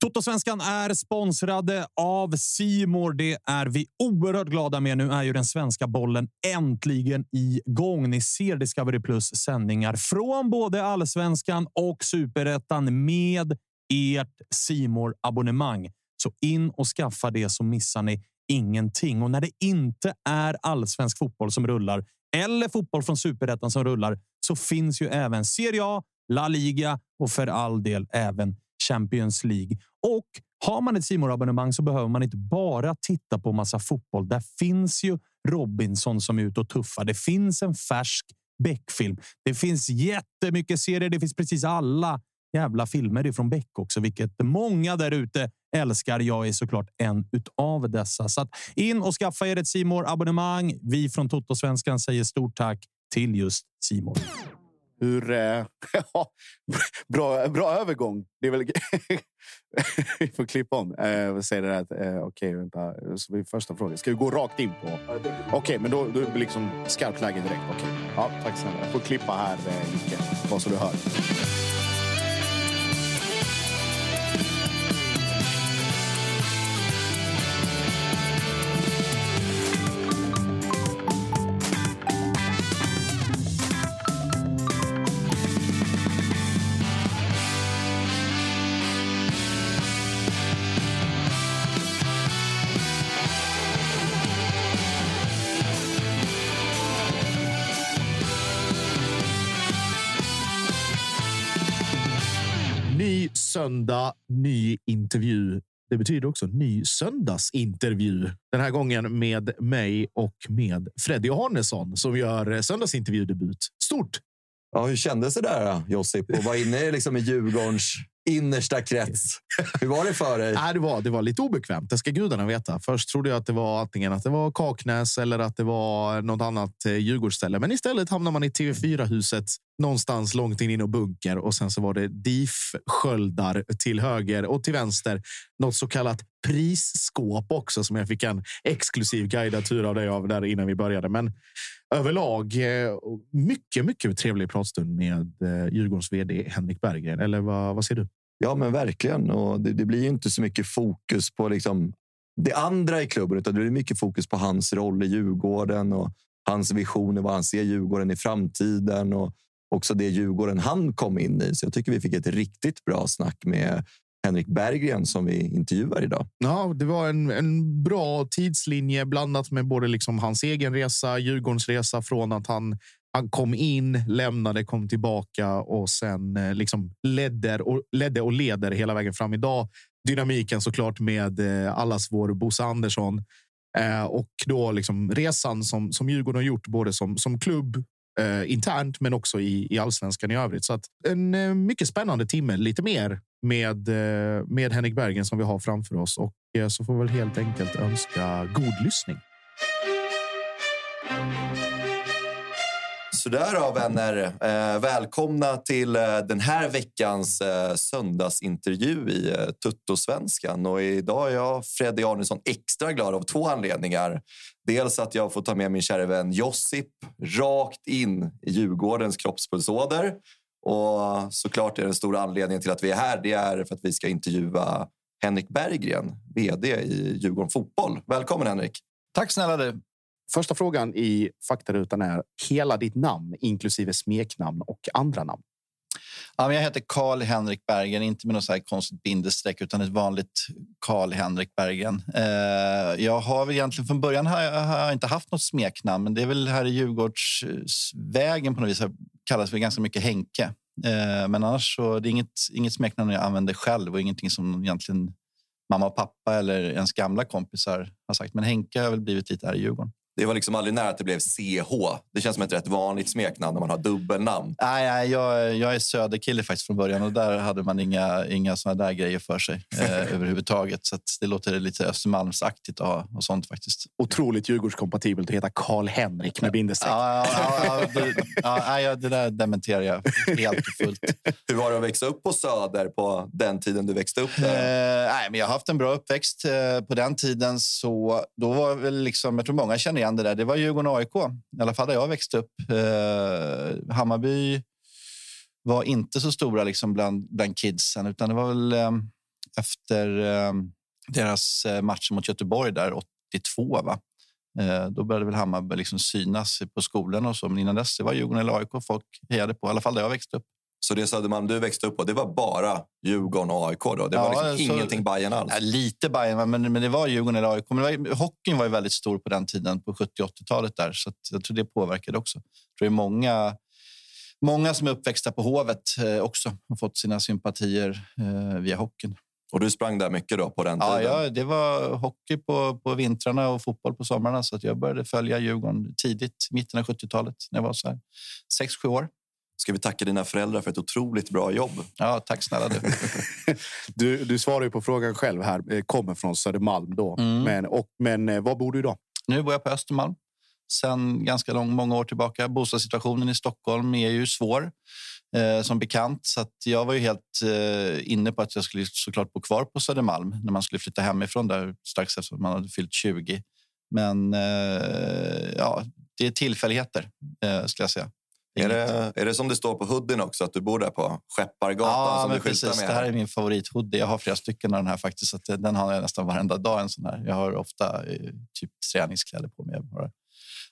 Totosvenskan är sponsrade av Simor. Det är vi oerhört glada med. Nu är ju den svenska bollen äntligen igång. Ni ser Discovery Plus sändningar från både allsvenskan och superettan med ert simor abonnemang Så in och skaffa det så missar ni ingenting. Och när det inte är allsvensk fotboll som rullar eller fotboll från superettan som rullar så finns ju även Serie A, La Liga och för all del även Champions League. Och har man ett simor abonnemang så behöver man inte bara titta på massa fotboll. Där finns ju Robinson som är ute och tuffar. Det finns en färsk Beck-film. Det finns jättemycket serier. Det finns precis alla jävla filmer ifrån Beck också, vilket många där ute älskar. Jag är såklart en utav dessa. Så att in och skaffa er ett simor abonnemang. Vi från Toto-svenskan säger stort tack till just Simor. Hur... Eh, bra, bra övergång. Det är väl... vi får klippa om. Eh, vad säger det där? Eh, Okej, vänta. Så vi första frågan. Ska vi gå rakt in på? Okej, okay, men då, då är det liksom skarpt läge direkt. Okay. Ja, tack snälla. Jag får klippa här, eh, Micke. Bara så du hör. Söndag, ny intervju. Det betyder också ny söndagsintervju. Den här gången med mig och med Freddy Arnesson som gör söndagsintervjudebut. Stort! Ja, hur kändes det där Josip? Att vara inne liksom i Djurgårdens innersta krets. Hur var det för dig? Nej, det, var, det var lite obekvämt, det ska gudarna veta. Först trodde jag att det var antingen att det var Kaknäs eller att det var något annat eh, Djurgårdsställe. Men istället hamnar man i TV4-huset någonstans långt in i någon bunker och sen så var det DIF-sköldar till höger och till vänster. Något så kallat prisskåp också som jag fick en exklusiv guidad tur av dig av där innan vi började. Men överlag eh, mycket, mycket trevlig pratstund med eh, Djurgårdens vd Henrik Berggren. Eller vad, vad ser du? Ja, men verkligen. Och det, det blir ju inte så mycket fokus på liksom det andra i klubben, utan det blir mycket fokus på hans roll i Djurgården och hans visioner, vad han ser Djurgården i framtiden och också det Djurgården han kom in i. Så jag tycker vi fick ett riktigt bra snack med Henrik Berggren som vi intervjuar idag. Ja, det var en, en bra tidslinje blandat med både liksom hans egen resa, Djurgårdens resa från att han han kom in, lämnade, kom tillbaka och sen eh, liksom ledde och, ledde och leder hela vägen fram idag. Dynamiken såklart med eh, allas vår Bosse Andersson eh, och då liksom resan som, som Djurgården har gjort både som, som klubb eh, internt, men också i, i allsvenskan i övrigt. Så att en eh, mycket spännande timme, lite mer med, eh, med Henrik Bergen som vi har framför oss och eh, så får vi väl helt enkelt önska god lyssning. Sådär då, vänner. Eh, välkomna till eh, den här veckans eh, söndagsintervju i eh, Tuttosvenskan. Och idag är jag, Freddy Arnesson, extra glad av två anledningar. Dels att jag får ta med min kära vän Josip rakt in i Djurgårdens kroppspulsåder. Och såklart är den stora anledningen till att vi är här det är för att vi ska intervjua Henrik Berggren, vd i Djurgården Fotboll. Välkommen Henrik! Tack snälla du! Första frågan i faktarutan är hela ditt namn, inklusive smeknamn och andra namn. Ja, jag heter Karl Henrik Bergen, inte med något så här konstigt bindestreck utan ett vanligt Karl Henrik Bergen. Eh, jag har väl egentligen från början har jag, har jag inte haft något smeknamn, men det är väl här i Djurgårdsvägen på något vis har kallas för ganska mycket Henke. Eh, men annars så det är inget, inget smeknamn jag använder själv och ingenting som egentligen mamma och pappa eller ens gamla kompisar har sagt. Men Henke har väl blivit lite här i Djurgården. Det var liksom aldrig nära att det blev CH. Det känns som ett rätt vanligt smeknamn när man har dubbelnamn. Nej, nej jag, jag är söderkille faktiskt från början och där hade man inga, inga såna där grejer för sig eh, överhuvudtaget. Så det låter lite Östermalmsaktigt att ha och sånt faktiskt. Otroligt Djurgårdskompatibelt att heta Karl Henrik med bindestreck. Ja, ja, ja, det, ja, det där dementerar jag helt och fullt. Hur var det att växa upp på Söder på den tiden du växte upp där? Eh, nej, men jag har haft en bra uppväxt eh, på den tiden. så Då var väl liksom, jag tror många känner igen det där. Det var Djurgården och AIK, i alla fall där jag växte upp. Eh, Hammarby var inte så stora liksom bland, bland kidsen, utan det var väl eh, efter eh, deras eh, match mot Göteborg där 82. Va? Eh, då började väl Hammarby liksom synas på skolorna och så. Men innan dess det var Djurgården eller AIK folk hejade på, i alla fall där jag växte upp. Så det Södermalm du växte upp på, det var bara Djurgården och AIK? Då? Det var Ja, liksom så- ingenting Bayern alls? Ja, lite Bayern, men, men det var Djurgården eller AIK. Men var, hockeyn var ju väldigt stor på den tiden, på 70 80-talet. där, så jag tror det påverkade också. Jag tror det är många, många som är uppväxta på Hovet eh, också har fått sina sympatier eh, via hockeyn. Och du sprang där mycket då på den Ja, tiden? ja, det var hockey på, på vintrarna och fotboll på somrarna. Så att jag började följa Djurgården tidigt, mitten av 70-talet, när jag var så här 6-7 år. Ska vi tacka dina föräldrar för ett otroligt bra jobb? Ja, tack snälla du. Du, du svarar ju på frågan själv här. Eh, Kommer från Södermalm då. Mm. Men, och, men eh, var bor du idag? Nu bor jag på Östermalm sen ganska lång, många år tillbaka. Bostadssituationen i Stockholm är ju svår eh, som bekant. Så att jag var ju helt eh, inne på att jag skulle såklart bo kvar på Södermalm när man skulle flytta hemifrån där strax efter att man hade fyllt 20. Men eh, ja, det är tillfälligheter eh, skulle jag säga. Är det, är det som det står på hoodien också, att du bor där på Skeppargatan Ja, som men du precis. med? Det här är min favorithoodie. Jag har flera stycken av den här faktiskt. Så att den har jag nästan varenda dag. En sån här. Jag har ofta eh, typ träningskläder på mig. Jag har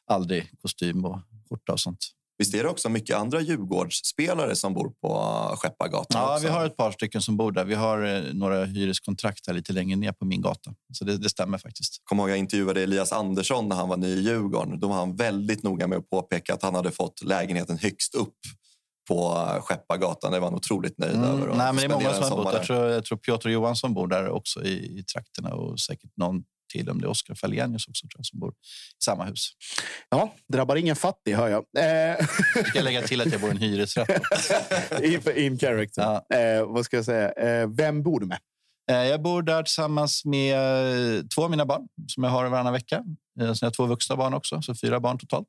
aldrig kostym och skjorta och sånt. Visst är det också mycket andra Djurgårdsspelare som bor på Skeppargatan? Ja, också? vi har ett par stycken som bor där. Vi har eh, några hyreskontrakt här lite längre ner på min gata. Så det, det stämmer faktiskt. kommer ihåg jag intervjuade Elias Andersson när han var ny i Djurgården. Då var han väldigt noga med att påpeka att han hade fått lägenheten högst upp på Skeppargatan. Det var han otroligt nöjd över. Mm, att nej, men det är många som har bott där. Jag tror, jag tror Piotr Johansson bor där också i, i trakterna och säkert någon till. Om det är Oskar Fallenius också tror jag, som bor i samma hus. Ja, drabbar ingen fattig hör jag. Eh, Jag ska lägga till att jag bor i en hyresrätt. in, in character. Eh, vad ska jag säga? Eh, vem bor du med? Eh, Jag bor där tillsammans med två av mina barn som jag har varannan vecka. Eh, Sen har jag två vuxna barn också, så fyra barn totalt.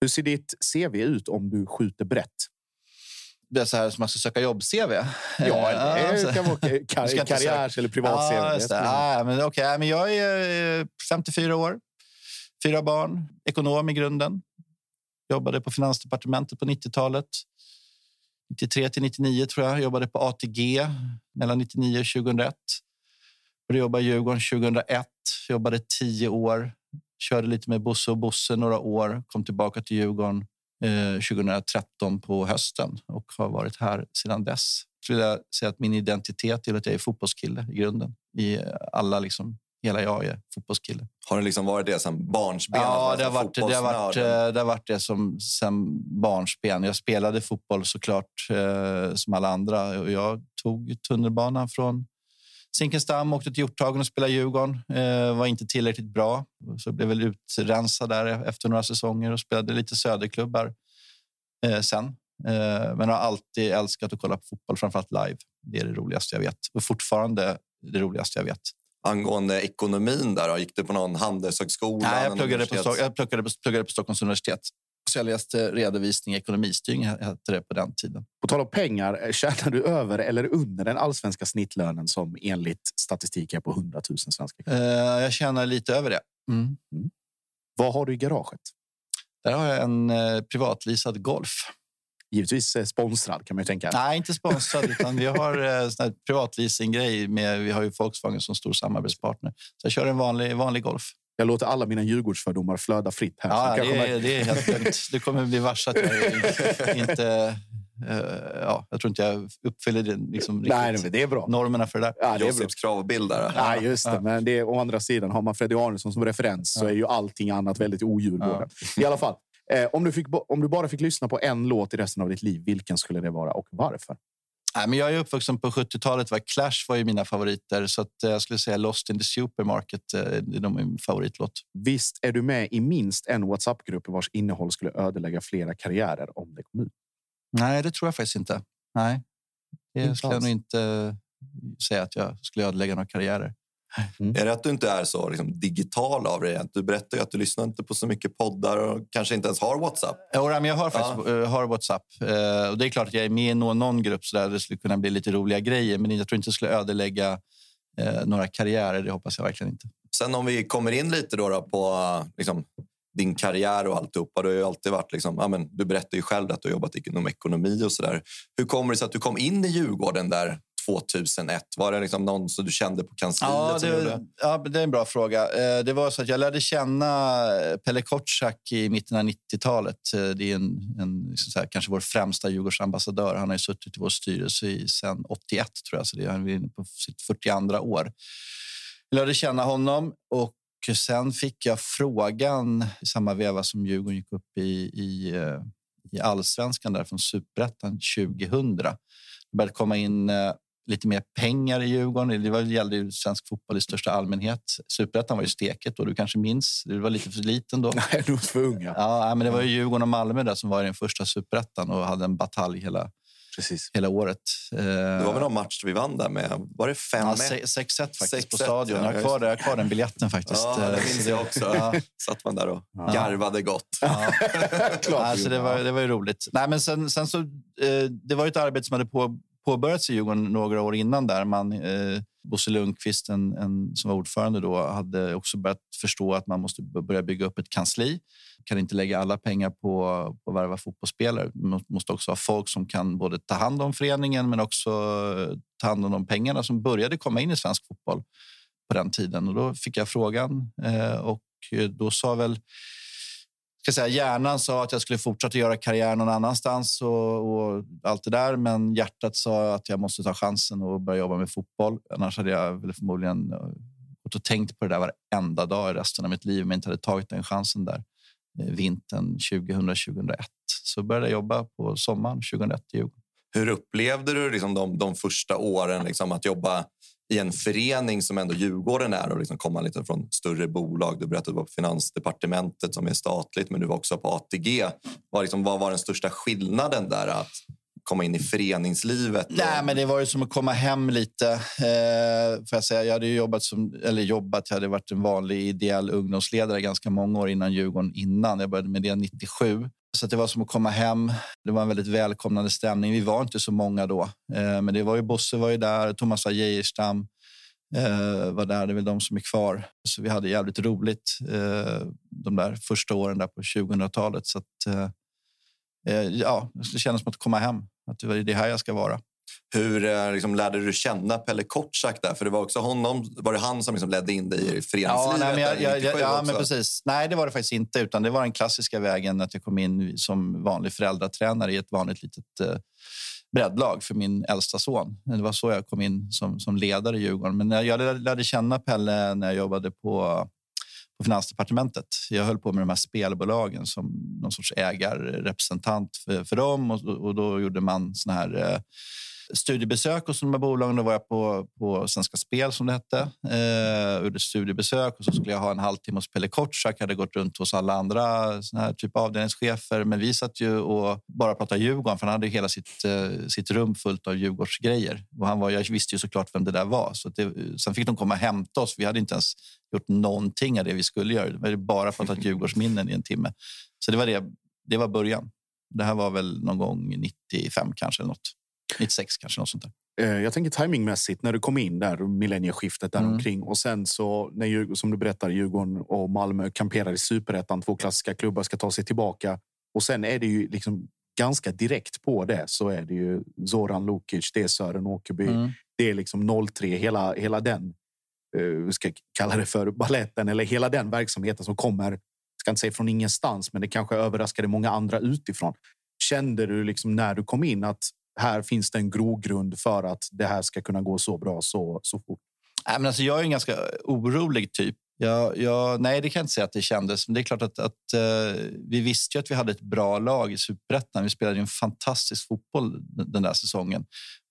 Hur ser ditt CV ut om du skjuter brett? Så här som man ska söka jobb-CV. Ja, det så- kan vara Du ska kar- inte karriärs eller privat Ja, CV. just det. Ja, men, okay. men jag är eh, 54 år, fyra barn, ekonom i grunden. Jobbade på Finansdepartementet på 90-talet. 93 till 99 tror jag. Jobbade på ATG mellan 99 och 2001. Började jobba i Djurgården 2001. Jobbade tio år. Körde lite med Bosse och Bosse några år. Kom tillbaka till Djurgården eh, 2013 på hösten och har varit här sedan dess. Skulle jag säga att min identitet är att jag är fotbollskille i grunden. I alla liksom, hela jag är fotbollskille. Har det liksom varit det sen barnsben? Ja, att det har, varit, det, har varit, eh, det har varit det som sen barnsben. Jag spelade fotboll såklart eh, som alla andra. Och Jag tog tunnelbanan från Zinkensdamm, åkte till Hjorthagen och spelade Djurgården. Eh, var inte tillräckligt bra. Så blev väl utrensad där efter några säsonger och spelade lite söderklubbar eh, sen. Eh, men har alltid älskat att kolla på fotboll, framförallt live. Det är det roligaste jag vet. Och fortfarande det roligaste jag vet. Angående ekonomin, där, gick du på någon handelshögskola? Nej, jag pluggade, på, jag pluggade, på, pluggade på Stockholms universitet. Kommersialigaste redovisning, ekonomistyrning hette det på den tiden. På tal om pengar, eh, tjänar du över eller under den allsvenska snittlönen som enligt statistik är på 100 000 svenska kronor? Uh, jag tjänar lite över det. Mm. Mm. Vad har du i garaget? Där har jag en uh, privatleasad Golf. Givetvis sponsrad kan man ju tänka. Nej, inte sponsrad, utan vi har uh, privatleasinggrej med. Vi har ju Volkswagen som stor samarbetspartner, så jag kör en vanlig vanlig Golf. Jag låter alla mina Djurgårdsfördomar flöda fritt här. Ja, det, är, det är helt lugnt. Du kommer bli jag inte... Uh, ja, jag tror inte jag uppfyller det, liksom, Nej, det är bra. normerna för det där. Ja, det Josefs kravbildare. Ja, just det. Ja. Men det är, å andra sidan, har man Freddy Arnesson som referens så är ju allting annat väldigt odjurgården. Ja. I alla fall, eh, om, du fick, om du bara fick lyssna på en låt i resten av ditt liv, vilken skulle det vara och varför? Nej, men jag är uppvuxen på 70-talet. Var Clash var ju mina favoriter. Så att, eh, jag skulle säga Lost in the Supermarket eh, är min favoritlåt. Visst är du med i minst en WhatsApp-grupp vars innehåll skulle ödelägga flera karriärer om det kom ut? Nej, det tror jag faktiskt inte. Nej, det inte skulle jag nog inte säga att jag skulle ödelägga några karriärer. Mm. Är det att du inte är så liksom, digital av dig? Du berättar ju att du lyssnar inte på så mycket poddar och kanske inte ens har Whatsapp. Jo, men jag har faktiskt ja. Eh, har Whatsapp. Eh, och det är klart att jag är med i någon, någon grupp så där det skulle kunna bli lite roliga grejer. Men jag tror inte det skulle ödelägga eh, några karriärer. Det hoppas jag verkligen inte. Sen om vi kommer in lite då, då på liksom, din karriär och alltihopa. Du har ju alltid varit liksom, ja, men, du berättar ju själv att du har jobbat inom ekonomi och så där. Hur kommer det sig att du kom in i Djurgården där 2001? Var det liksom någon som du kände på kansliet? Ja, det, ja, det är en bra fråga. Eh, det var så att jag lärde känna Pelle Kotschack i mitten av 90-talet. Eh, det är en, en liksom här, kanske vår främsta Djurgårdsambassadör. Han har suttit i vår styrelse i, sen 81, tror jag. Så det är han är på sitt 42 år. Jag lärde känna honom och sen fick jag frågan i samma veva som Djurgården gick upp i, i, eh, i allsvenskan där från superettan 2000. Det började komma in lite mer pengar i Djurgården. Det var, gällde ju svensk fotboll i största allmänhet. Superettan var ju steket och du kanske minns. Du var lite för liten då. Nej, du var för unga. Ja, men det var ju Djurgården och Malmö där som var i den första superettan och hade en batalj hela, Precis. hela året. Det var väl någon match vi vann där med? Var det 5-1? Ja, 6-1 faktiskt 6 på stadion. Ja, jag, har kvar, jag har kvar den biljetten faktiskt. Ja, det minns jag också. Ja. Satt man där och ja. garvade gott. Ja. alltså, det, var, det var ju roligt. Nej, men sen, sen så, eh, det var ett arbete som hade på, påbörjats i Djurgården några år innan. där man eh, Bosse Lundqvist, en, en, som var ordförande då, hade också börjat förstå att man måste börja bygga upp ett kansli. Kan inte lägga alla pengar på, på att värva fotbollsspelare. Man måste också ha folk som kan både ta hand om föreningen men också eh, ta hand om de pengarna som började komma in i svensk fotboll på den tiden. Och då fick jag frågan eh, och då sa väl ska säga, hjärnan sa att jag skulle fortsätta göra karriär någon annanstans och, och, allt det där. Men hjärtat sa att jag måste ta chansen och börja jobba med fotboll. Annars hade jag väl förmodligen eh, gått och tänkt på det där varenda dag i resten av mitt liv om jag inte hade tagit den chansen där eh, vintern 2000-2001. Så började jag jobba på sommaren 2001 i Djurgården. Hur upplevde du liksom de, de första åren liksom att jobba i en förening som ändå Djurgården är och liksom komma lite från större bolag. Du berättade på Finansdepartementet som är statligt, men du var också på ATG. Vad, liksom, vad var den största skillnaden där att komma in i föreningslivet? Nej, men det var ju som att komma hem lite. Eh, får jag, säga. jag hade jobbat som, eller jobbat, jag hade varit en vanlig ideell ungdomsledare ganska många år innan Djurgården innan. Jag började med det 97. Så det var som att komma hem. Det var en väldigt välkomnande stämning. Vi var inte så många då, eh, men det var ju Bosse var ju där, Thomas Geijerstam eh, var där. Det är väl de som är kvar. Så vi hade jävligt roligt eh, de där första åren där på 2000-talet. Så att, ja, det kändes som att komma hem. Att det var det här jag ska vara. Hur eh, liksom, lärde du känna Pelle Kortsak där? För det var också honom, var det han som liksom ledde in dig i föreningslivet? Ja, nej, men jag, jag, ja men precis. Nej, det var det faktiskt inte. Utan det var den klassiska vägen att jag kom in som vanlig föräldratränare i ett vanligt litet eh, breddlag för min äldsta son. Det var så jag kom in som, som ledare i Djurgården. Men jag lärde känna Pelle när jag jobbade på på Finansdepartementet. Jag höll på med de här spelbolagen som någon sorts ägarrepresentant för, för dem och, och då gjorde man såna här eh, studiebesök hos de här bolagen. Då var jag på, på Svenska Spel som det hette. Eh, gjorde studiebesök och så skulle jag ha en halvtimme hos Pelle Kotschack. Jag hade gått runt hos alla andra såna här typ avdelningschefer. Men vi satt ju och bara pratade Djurgården för han hade hela sitt, eh, sitt rum fullt av Djurgårdsgrejer. Och han var, jag visste ju såklart vem det där var. Så det, sen fick de komma och hämta oss. Vi hade inte ens gjort någonting av det vi skulle göra. Vi hade bara pratat Djurgårdsminnen i en timme. Så det var det det var början. Det här var väl någon gång 95 kanske eller något. 96 kanske något sånt där. Eh, jag tänker timingmässigt när du kom in där millennieskiftet där Mm. omkring och sen så när som du berättar Djurgården och Malmö kamperar i superettan. Två klassiska klubbar ska ta sig tillbaka och sen är det ju liksom ganska direkt på det så är det ju Zoran Lukic, det är Sören Åkerby, Mm. det är liksom 03 hela hela den. Uh, ska jag kalla det för balletten eller hela den verksamheten som kommer. Ska inte säga från ingenstans, men det kanske överraskade många andra utifrån. Kände du liksom när du kom in att här finns det en grogrund för att det här ska kunna gå så bra så, så fort? Nej, men alltså, jag är en ganska orolig typ. Jag, jag, nej, det kan jag inte säga att det kändes. Men det är klart att, att eh, vi visste ju att vi hade ett bra lag i superettan. Vi spelade ju en fantastisk fotboll den, där säsongen.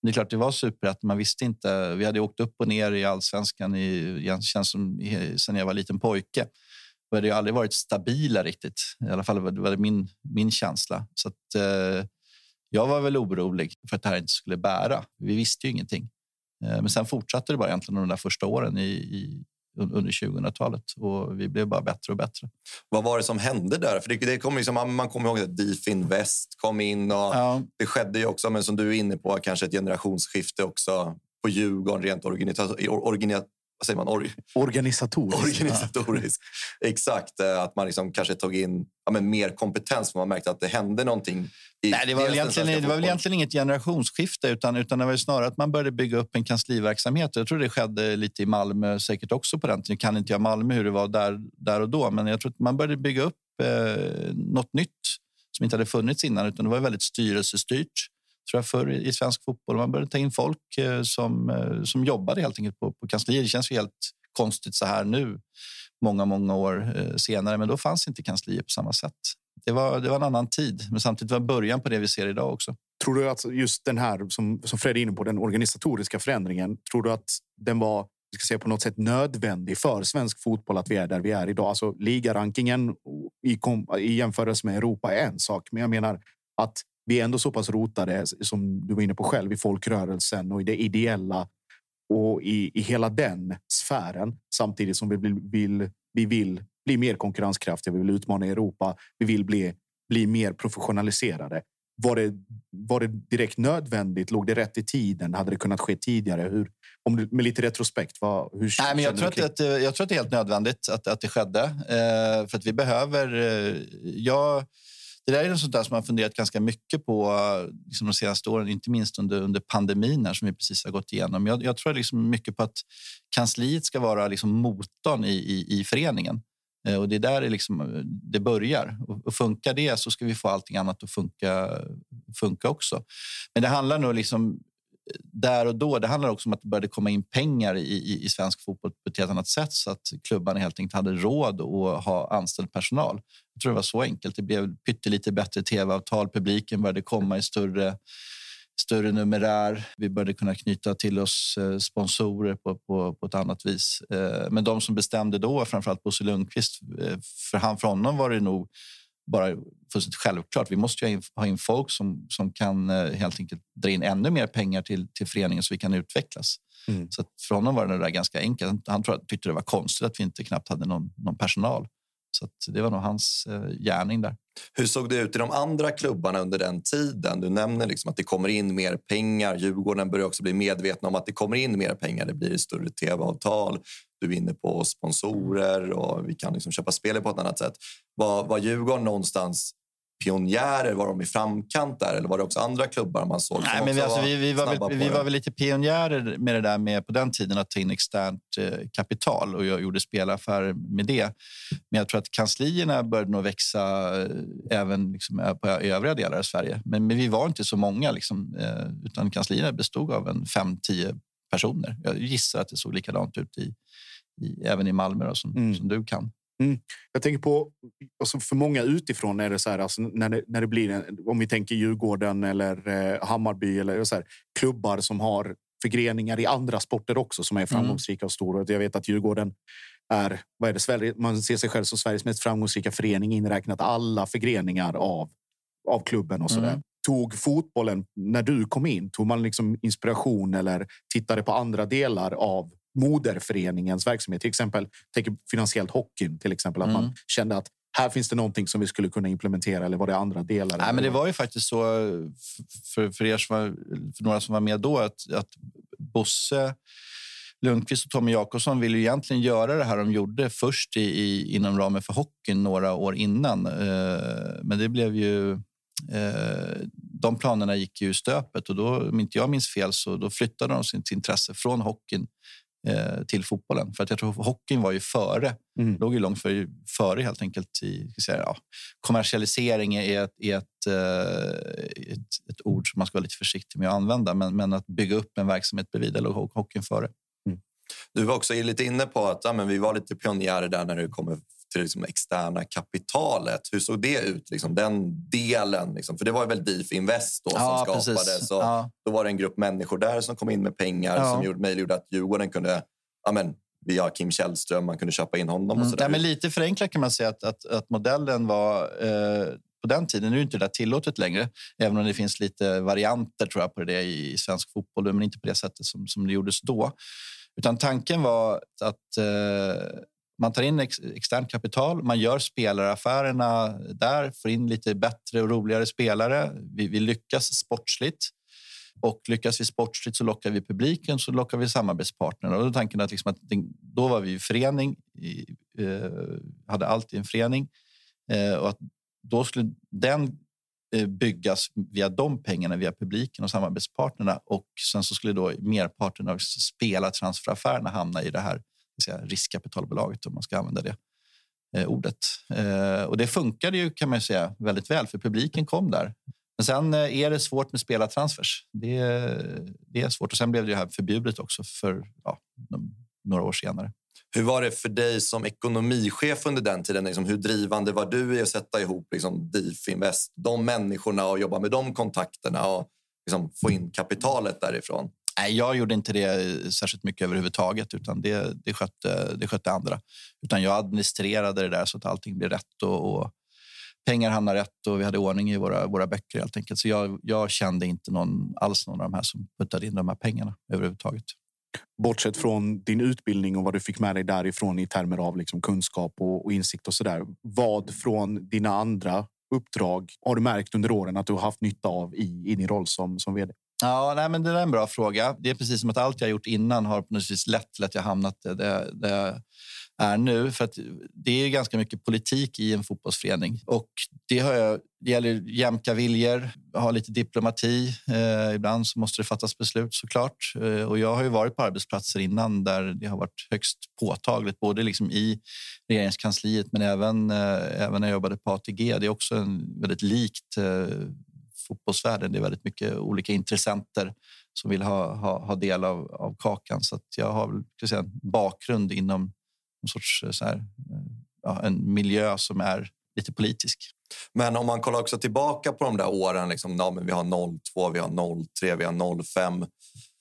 Men det är klart, det var superettan. Man visste inte. Vi hade åkt upp och ner i allsvenskan i, känns som sen jag var liten pojke. Vi hade ju aldrig varit stabila riktigt. I alla fall var det var det min, min känsla. Så att, eh, jag var väl orolig för att det här inte skulle bära. Vi visste ju ingenting. Eh, Men sen fortsatte det bara egentligen de där första åren i, i, under 2000-talet och vi blev bara bättre och bättre. Vad var det som hände där? För det, det kom liksom, man, kommer ihåg att DIF Invest kom in och Ja. det skedde ju också, men som du är inne på, kanske ett generationsskifte också på Djurgården rent organi, vad säger man? Or, Organisatoriskt. organisatoriskt. Exakt, eh, att man liksom kanske tog in ja, men mer kompetens för man märkte att det hände någonting. Nej, det var, väl egentligen, det var väl egentligen inget generationsskifte utan, utan det var snarare att man började bygga upp en kansliverksamhet. Jag tror det skedde lite i Malmö säkert också på den tiden. Nu kan inte jag Malmö hur det var där, där och då, men jag tror att man började bygga upp eh, något nytt som inte hade funnits innan utan det var väldigt styrelsestyrt tror jag förr i svensk fotboll. Man började ta in folk eh, som, eh, som jobbade helt enkelt på, på kanslier. Det känns ju helt konstigt så här nu, många, många år eh, senare. Men då fanns inte kanslier på samma sätt. Det var, det var en annan tid, men samtidigt var början på det vi ser idag också. Tror du att just den här som, som Fred är inne på, den organisatoriska förändringen, tror du att den var vi ska säga, på något sätt nödvändig för svensk fotboll att vi är där vi är idag? Alltså ligarankingen i, i jämförelse med Europa är en sak, men jag menar att vi är ändå så pass rotade som du var inne på själv i folkrörelsen och i det ideella och i, i hela den sfären samtidigt som vi vill, vill, vi vill bli mer konkurrenskraftiga. Vi vill utmana Europa. Vi vill bli, bli mer professionaliserade. Var det, var det direkt nödvändigt? Låg det rätt i tiden? Hade det kunnat ske tidigare? Hur, om du, med lite retrospekt, vad, hur Nej, men jag, tror att, att, jag tror att det är helt nödvändigt att, att det skedde. Eh, för att vi behöver... Eh, jag, det där är något sånt där som man funderat ganska mycket på liksom de senaste åren, inte minst under, under pandemin här, som vi precis har gått igenom. Jag, jag tror liksom mycket på att kansliet ska vara liksom motorn i, i, i föreningen. Eh, och det är där det, liksom, eh, det börjar. Och, och funkar det så ska vi få allting annat att funka, funka också. Men det handlar nog liksom där och då. Det handlar också om att det började komma in pengar i, i, i svensk fotboll på ett helt annat sätt så att klubbarna helt enkelt hade råd att ha anställd personal. Jag tror det var så enkelt. Det blev pyttelite bättre tv-avtal. Publiken började komma i större, större numerär. Vi började kunna knyta till oss eh, sponsorer på, på, på ett annat vis. Eh, men de som bestämde då, framförallt Bosse Lundqvist, eh, för, han, för honom var det nog bara fullständigt självklart. Vi måste in, ha in folk som, som kan eh, helt enkelt dra in ännu mer pengar till, till föreningen så vi kan utvecklas. Mm. Så för honom var det där ganska enkelt. Han tyckte det var konstigt att vi inte knappt hade någon, någon personal. Så det var nog hans eh, gärning där. Hur såg det ut i de andra klubbarna under den tiden? Du nämner liksom att det kommer in mer pengar. Djurgården börjar också bli medvetna om att det kommer in mer pengar. Det blir större tv-avtal. Du är inne på sponsorer och vi kan liksom köpa spelet på ett annat sätt. Var, var Djurgården någonstans pionjärer? Var de i framkant där? Eller var det också andra klubbar man såg Nej, men vi, alltså, vi, vi, var väl, vi var väl lite pionjärer med det där med på den tiden att ta in externt eh, kapital och jag gjorde spelaffärer med det. Men jag tror att kanslierna började nog växa eh, även liksom, eh, på övriga delar av Sverige. Men, men vi var inte så många, liksom, eh, utan kanslierna bestod av en fem, tio personer. Jag gissar att det såg likadant ut i, i, även i Malmö då, som, Mm. som du kan. Jag tänker på, alltså för många utifrån är det så här, alltså när, det, när det blir, en, om vi tänker Djurgården eller eh, Hammarby eller så här, klubbar som har förgreningar i andra sporter också som är framgångsrika och stora. Jag vet att Djurgården är, vad är det, Sverige, man ser sig själv som Sveriges mest framgångsrika förening inräknat alla förgreningar av, av klubben och så där. Mm. Tog fotbollen, när du kom in, tog man liksom inspiration eller tittade på andra delar av moderföreningens verksamhet? Till exempel, tänker finansiellt hockeyn till exempel, att man Mm. kände att här finns det någonting som vi skulle kunna implementera eller var det andra delar? Nej, men det var ju faktiskt så för, för er som var, för några som var med då att, att Bosse Lundqvist och Tommy Jakobsson ville ju egentligen göra det här de gjorde först i, i, inom ramen för hockeyn några år innan. Eh, men det blev ju... Eh, de planerna gick ju i stöpet och då, om inte jag minns fel, så då flyttade de sitt intresse från hockeyn eh, till fotbollen. För att jag tror hockeyn var ju före, mm. låg ju långt före, före helt enkelt i säga, ja, kommersialisering är, ett, är ett, ett, ett, ord som man ska vara lite försiktig med att använda. Men, men att bygga upp en verksamhet bredvid, där låg hockeyn före. Du var också lite inne på att ja, men vi var lite pionjärer där när det kommer till liksom externa kapitalet. Hur såg det ut? Liksom, den delen? Liksom? För det var väl DIF Invest då, ja, som skapades. Ja. Då var det en grupp människor där som kom in med pengar ja. som gjorde, möjliggjorde att Djurgården kunde ja, men, via Kim Källström, man kunde köpa in honom. Och mm. så ja, men lite förenklat kan man säga att, att, att modellen var eh, på den tiden, nu är inte det tillåtet längre, även om det finns lite varianter tror jag på det i svensk fotboll, men inte på det sättet som, som det gjordes då. Utan tanken var att eh, man tar in ex externt kapital, man gör spelaraffärerna där, får in lite bättre och roligare spelare. Vi, vi lyckas sportsligt. Och lyckas vi sportsligt så lockar vi publiken, så lockar vi samarbetspartner. Och då tanken att, liksom att då var vi förening, eh, hade alltid en förening. Eh, och att då skulle den eh, byggas via de pengarna, via publiken och samarbetspartnerna. Och sen så skulle då merparten av spelartransferaffärerna hamna i det här säga, riskkapitalbolaget, om man ska använda det eh, ordet. Eh, och det funkade ju kan man säga väldigt väl, för publiken kom där. Men sen eh, är det svårt med spelartransfers. Det, det är svårt. Och sen blev det här förbjudet också för ja, några år senare. Hur var det för dig som ekonomichef under den tiden? Liksom, hur drivande var du i att sätta ihop liksom, DIF Invest, de människorna och jobba med de kontakterna och liksom, få in kapitalet därifrån? Nej, jag gjorde inte det eh, särskilt mycket överhuvudtaget, utan det, det, skötte, det skötte andra. Utan jag administrerade det där så att allting blev rätt och, och pengar hamnade rätt och vi hade ordning i våra, våra böcker helt enkelt. Så jag, jag kände inte någon, alls någon av de här som puttade in de här pengarna överhuvudtaget bortsett från din utbildning och vad du fick med dig därifrån i termer av liksom kunskap och, och insikt och sådär. Vad från dina andra uppdrag har du märkt under åren att du har haft nytta av i, i din roll som, som vd? Ja, nej, men det är en bra fråga. Det är precis som att allt jag gjort innan har på något vis lett till att jag hamnat där, där, är nu. För att det är ganska mycket politik i en fotbollsförening. Och det, har jag, det gäller jämka viljor, ha lite diplomati. Eh, ibland så måste det fattas beslut såklart. Eh, och jag har ju varit på arbetsplatser innan där det har varit högst påtagligt, både liksom i regeringskansliet men även, eh, även när jag jobbade på ATG. Det är också en väldigt likt eh, fotbollsvärlden. Det är väldigt mycket olika intressenter som vill ha, ha, ha del av, av kakan. Så jag har väl, säga, en bakgrund inom någon sorts eh, så här, eh, ja, en miljö som är lite politisk. Men om man kollar också tillbaka på de där åren, liksom, ja, men vi har 02, vi har 03, vi har 05.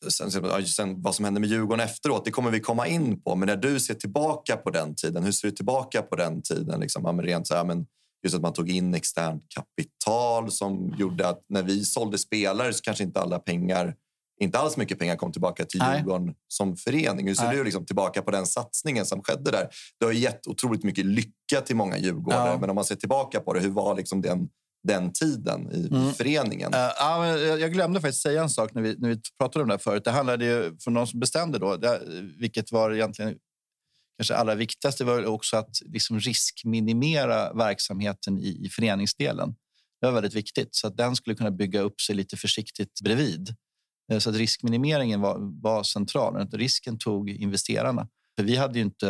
Sen, sen, vad som hände med Djurgården efteråt, det kommer vi komma in på. Men när du ser tillbaka på den tiden, hur ser du tillbaka på den tiden? Liksom, ja, men rent så här, men just att man tog in externt kapital som gjorde att när vi sålde spelare så kanske inte alla pengar inte alls mycket pengar kom tillbaka till Nej. Djurgården som förening. Hur ser Nej. du liksom tillbaka på den satsningen som skedde där? Det har gett otroligt mycket lycka till många djurgårdare. Ja. Men om man ser tillbaka på det, hur var liksom den, den tiden i, mm. föreningen? Uh, ja, jag glömde faktiskt säga en sak när vi, när vi pratade om det här förut. Det handlade ju, för någon som bestämde då, det, vilket var egentligen kanske allra viktigaste var också att liksom riskminimera verksamheten i, i föreningsdelen. Det var väldigt viktigt, så att den skulle kunna bygga upp sig lite försiktigt bredvid. Eh, så att riskminimeringen var, var central. Risken tog investerarna. För vi hade ju inte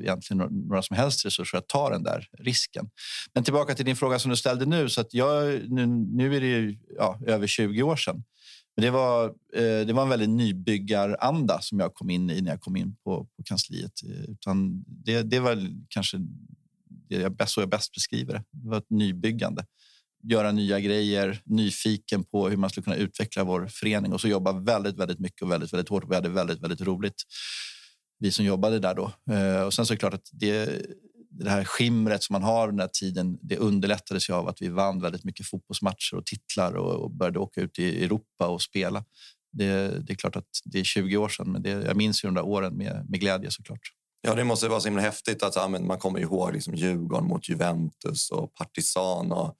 egentligen några som helst resurser att ta den där risken. Men tillbaka till din fråga som du ställde nu. Så att jag, nu, nu är det ju, ja, över 20 år sedan. Men det var, eh, det var en väldigt nybyggaranda som jag kom in i när jag kom in på, på kansliet. Eh, utan det, det var kanske det jag bäst, så jag bäst beskriver det. Det var ett nybyggande göra nya grejer, nyfiken på hur man skulle kunna utveckla vår förening och så jobba väldigt, väldigt mycket och väldigt, väldigt hårt. Vi hade väldigt, väldigt roligt. Vi som jobbade där då. Eh, och sen så är det klart att det, det här skimret som man har den här tiden, det underlättades av att vi vann väldigt mycket fotbollsmatcher och titlar och, och började åka ut i Europa och spela. Det, det, är klart att det är 20 år sedan, men det, jag minns ju de där åren med, med glädje såklart. Ja, det måste vara så himla häftigt att ja, man kommer ihåg liksom Djurgården mot Juventus och Partisan. Och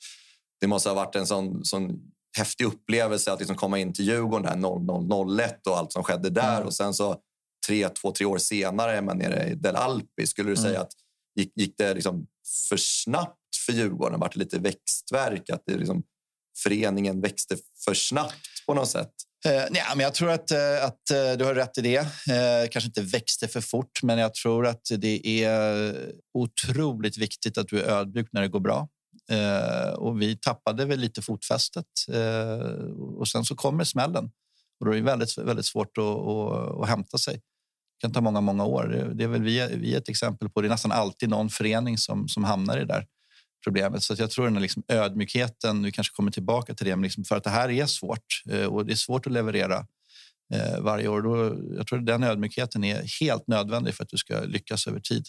det måste ha varit en sån, sån häftig upplevelse att liksom komma in till Djurgården där 0001 och allt som skedde där. Mm. Och sen så tre, två, tre år senare är man nere i Del Alpi. Skulle du mm. säga att gick, gick det liksom för snabbt för Djurgården? Vart det lite växtverk? Att det liksom, föreningen växte för snabbt på något sätt? Eh, nej, men jag tror att, eh, att eh, du har rätt i det. Eh, kanske inte växte för fort, men jag tror att det är otroligt viktigt att du är ödmjuk när det går bra. Eh, och vi tappade väl lite fotfästet eh, och sen så kommer smällen. Och då är det väldigt, väldigt svårt att, att, att hämta sig. Det kan ta många, många år. Det är väl vi, vi är ett exempel på. Det är nästan alltid någon förening som, som hamnar i det där problemet. Så jag tror den här liksom ödmjukheten, vi kanske kommer tillbaka till det, men liksom för att det här är svårt eh, och det är svårt att leverera eh, varje år. Då, jag tror den ödmjukheten är helt nödvändig för att du ska lyckas över tid.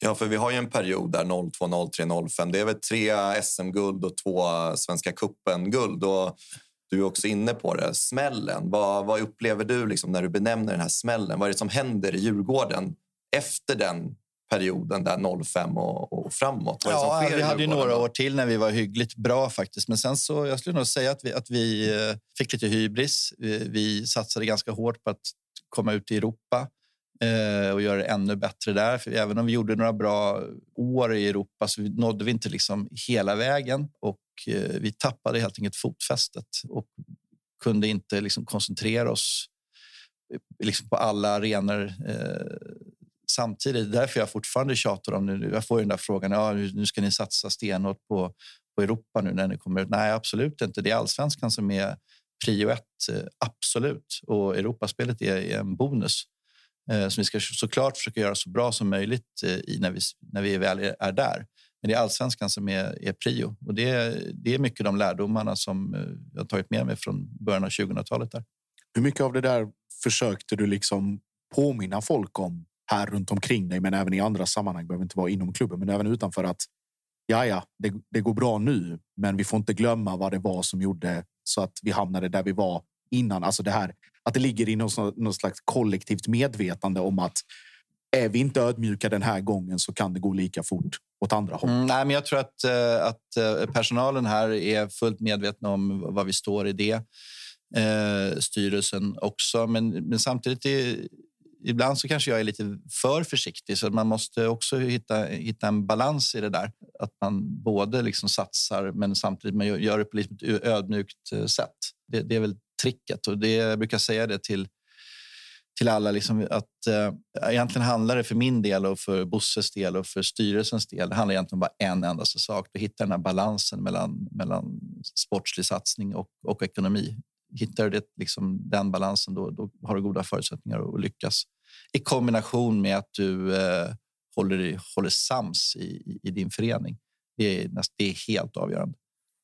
Ja, för vi har ju en period där 02, 03, 05. Det är väl tre SM-guld och två Svenska cupen-guld. Du är också inne på det. Smällen. Vad, vad upplever du liksom när du benämner den här smällen? Vad är det som händer i Djurgården efter den perioden där 05 och, och framåt? ja, vi hade ju några år till när vi var hyggligt bra faktiskt. Men sen så jag skulle nog säga att vi, att vi eh, fick lite hybris. Vi, vi satsade ganska hårt på att komma ut i Europa eh, och göra det ännu bättre där. För även om vi gjorde några bra år i Europa så nådde vi inte liksom hela vägen och Eh, vi tappade helt enkelt fotfästet och kunde inte liksom koncentrera oss eh, liksom på alla arenor eh, samtidigt. Därför jag fortfarande tjatar om nu. Jag får ju den där frågan. Ja, nu ska ni satsa stenhårt på, på Europa nu när ni kommer ut. Nej, absolut inte. Det är allsvenskan som är prio ett. Eh, absolut. Och Europaspelet är, är en bonus eh, som vi ska såklart försöka göra så bra som möjligt i när vi, när vi väl är där. Men det är allsvenskan som är, är prio och det, det är mycket de lärdomarna som eh, jag har tagit med mig från början av 2000-talet. Där. Hur mycket av det där försökte du liksom påminna folk om här runt omkring dig, men även i andra sammanhang. Det Behöver inte vara inom klubben, men även utanför att ja, ja, det, det går bra nu, men vi får inte glömma vad det var som gjorde så att vi hamnade där vi var innan. Alltså det här att det ligger i någon, någon slags kollektivt medvetande om att är vi inte ödmjuka den här gången så kan det gå lika fort åt andra hållet. Mm, nej, men jag tror att, eh, att eh, personalen här är fullt medvetna om vad vi står i det. Eh, styrelsen också, men, men samtidigt är ibland så kanske jag är lite för försiktig så man måste också hitta, hitta en balans i det där. Att man både liksom satsar men samtidigt man gör det på liksom ett ödmjukt eh, sätt. Det, det är väl tricket och det, jag brukar säga det till till alla liksom att eh, egentligen handlar det för min del och för Bosses del och för styrelsens del. Det handlar egentligen om bara en enda sak. Att hitta den här balansen mellan, mellan sportslig satsning och, och ekonomi hittar du det, liksom, den balansen då, då har du goda förutsättningar att lyckas. I kombination med att du eh, håller, håller sams i, i din förening. Det är, det är helt avgörande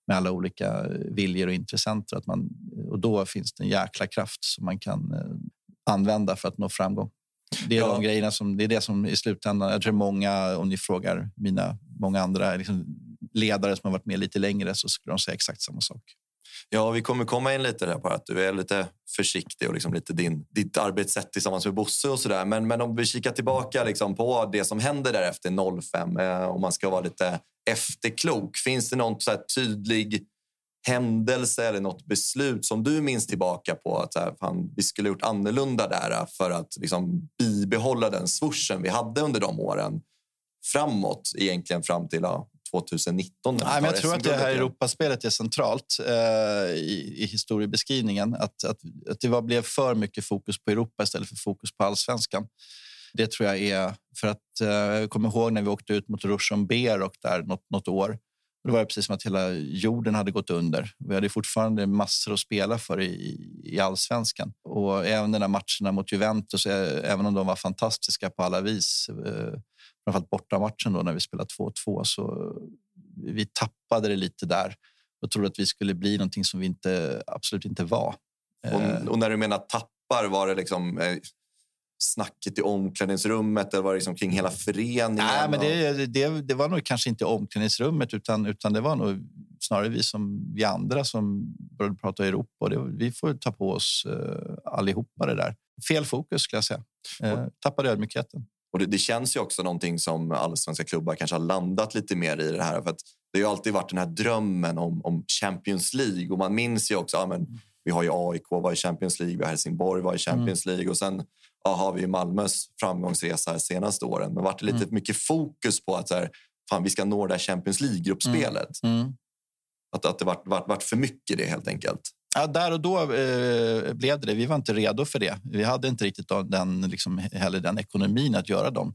med alla olika viljor och intressenter. Att man, och då finns det en jäkla kraft som man kan eh, använda för att nå framgång. Det är ja. de grejerna som det är det som i slutändan. Jag tror många, om ni frågar mina många andra liksom ledare som har varit med lite längre så skulle de säga exakt samma sak. Ja, vi kommer komma in lite där på att du är lite försiktig och liksom lite din, ditt arbetssätt tillsammans med Bosse och sådär. Men, men om vi kikar tillbaka liksom på det som händer där efter 05, eh, om man ska vara lite efterklok. Finns det någon så tydlig händelse eller något beslut som du minns tillbaka på att här, fan, vi skulle gjort annorlunda där för att liksom, bibehålla den swooshen vi hade under de åren framåt, egentligen fram till ja, 2019. Nej, men jag tror att det här Europaspelet är centralt eh, i, i historiebeskrivningen. Att, att, att det var, blev för mycket fokus på Europa istället för fokus på allsvenskan. Det tror jag är för att eh, jag kommer ihåg när vi åkte ut mot Roshamber och där något, något år. Det var precis som att hela jorden hade gått under. Vi hade fortfarande massor att spela för i, i allsvenskan. Och även den där matcherna mot Juventus, eh, även om de var fantastiska på alla vis, eh, framförallt bortamatchen då när vi spelade 2-2 så vi tappade det lite där och trodde att vi skulle bli någonting som vi inte, absolut inte var. Och, eh. och när du menar tappar, var det liksom eh, snacket i omklädningsrummet eller var det liksom kring hela föreningen? Nej, men det, det, det var nog kanske inte omklädningsrummet utan, utan det var nog snarare vi som vi andra som började prata Europa. Det, vi får ta på oss uh, allihopa det där. Fel fokus skulle jag säga. Uh, tappade ödmjukheten. Och det, det, känns ju också någonting som allsvenska klubbar kanske har landat lite mer i det här. För det har alltid varit den här drömmen om, om Champions League. Och man minns ju också, ja, men, vi har ju AIK var i Champions League, vi har Helsingborg var i Champions mm. League och sen har vi Malmös framgångsresa de senaste åren. Men varit lite mm. mycket fokus på att så här, fan, vi ska nå det här Champions League-gruppspelet. Mm. mm. Att, att det varit, varit, varit för mycket det helt enkelt. Ja, där och då eh, blev det det. Vi var inte redo för det. Vi hade inte riktigt den, liksom, heller den ekonomin att göra de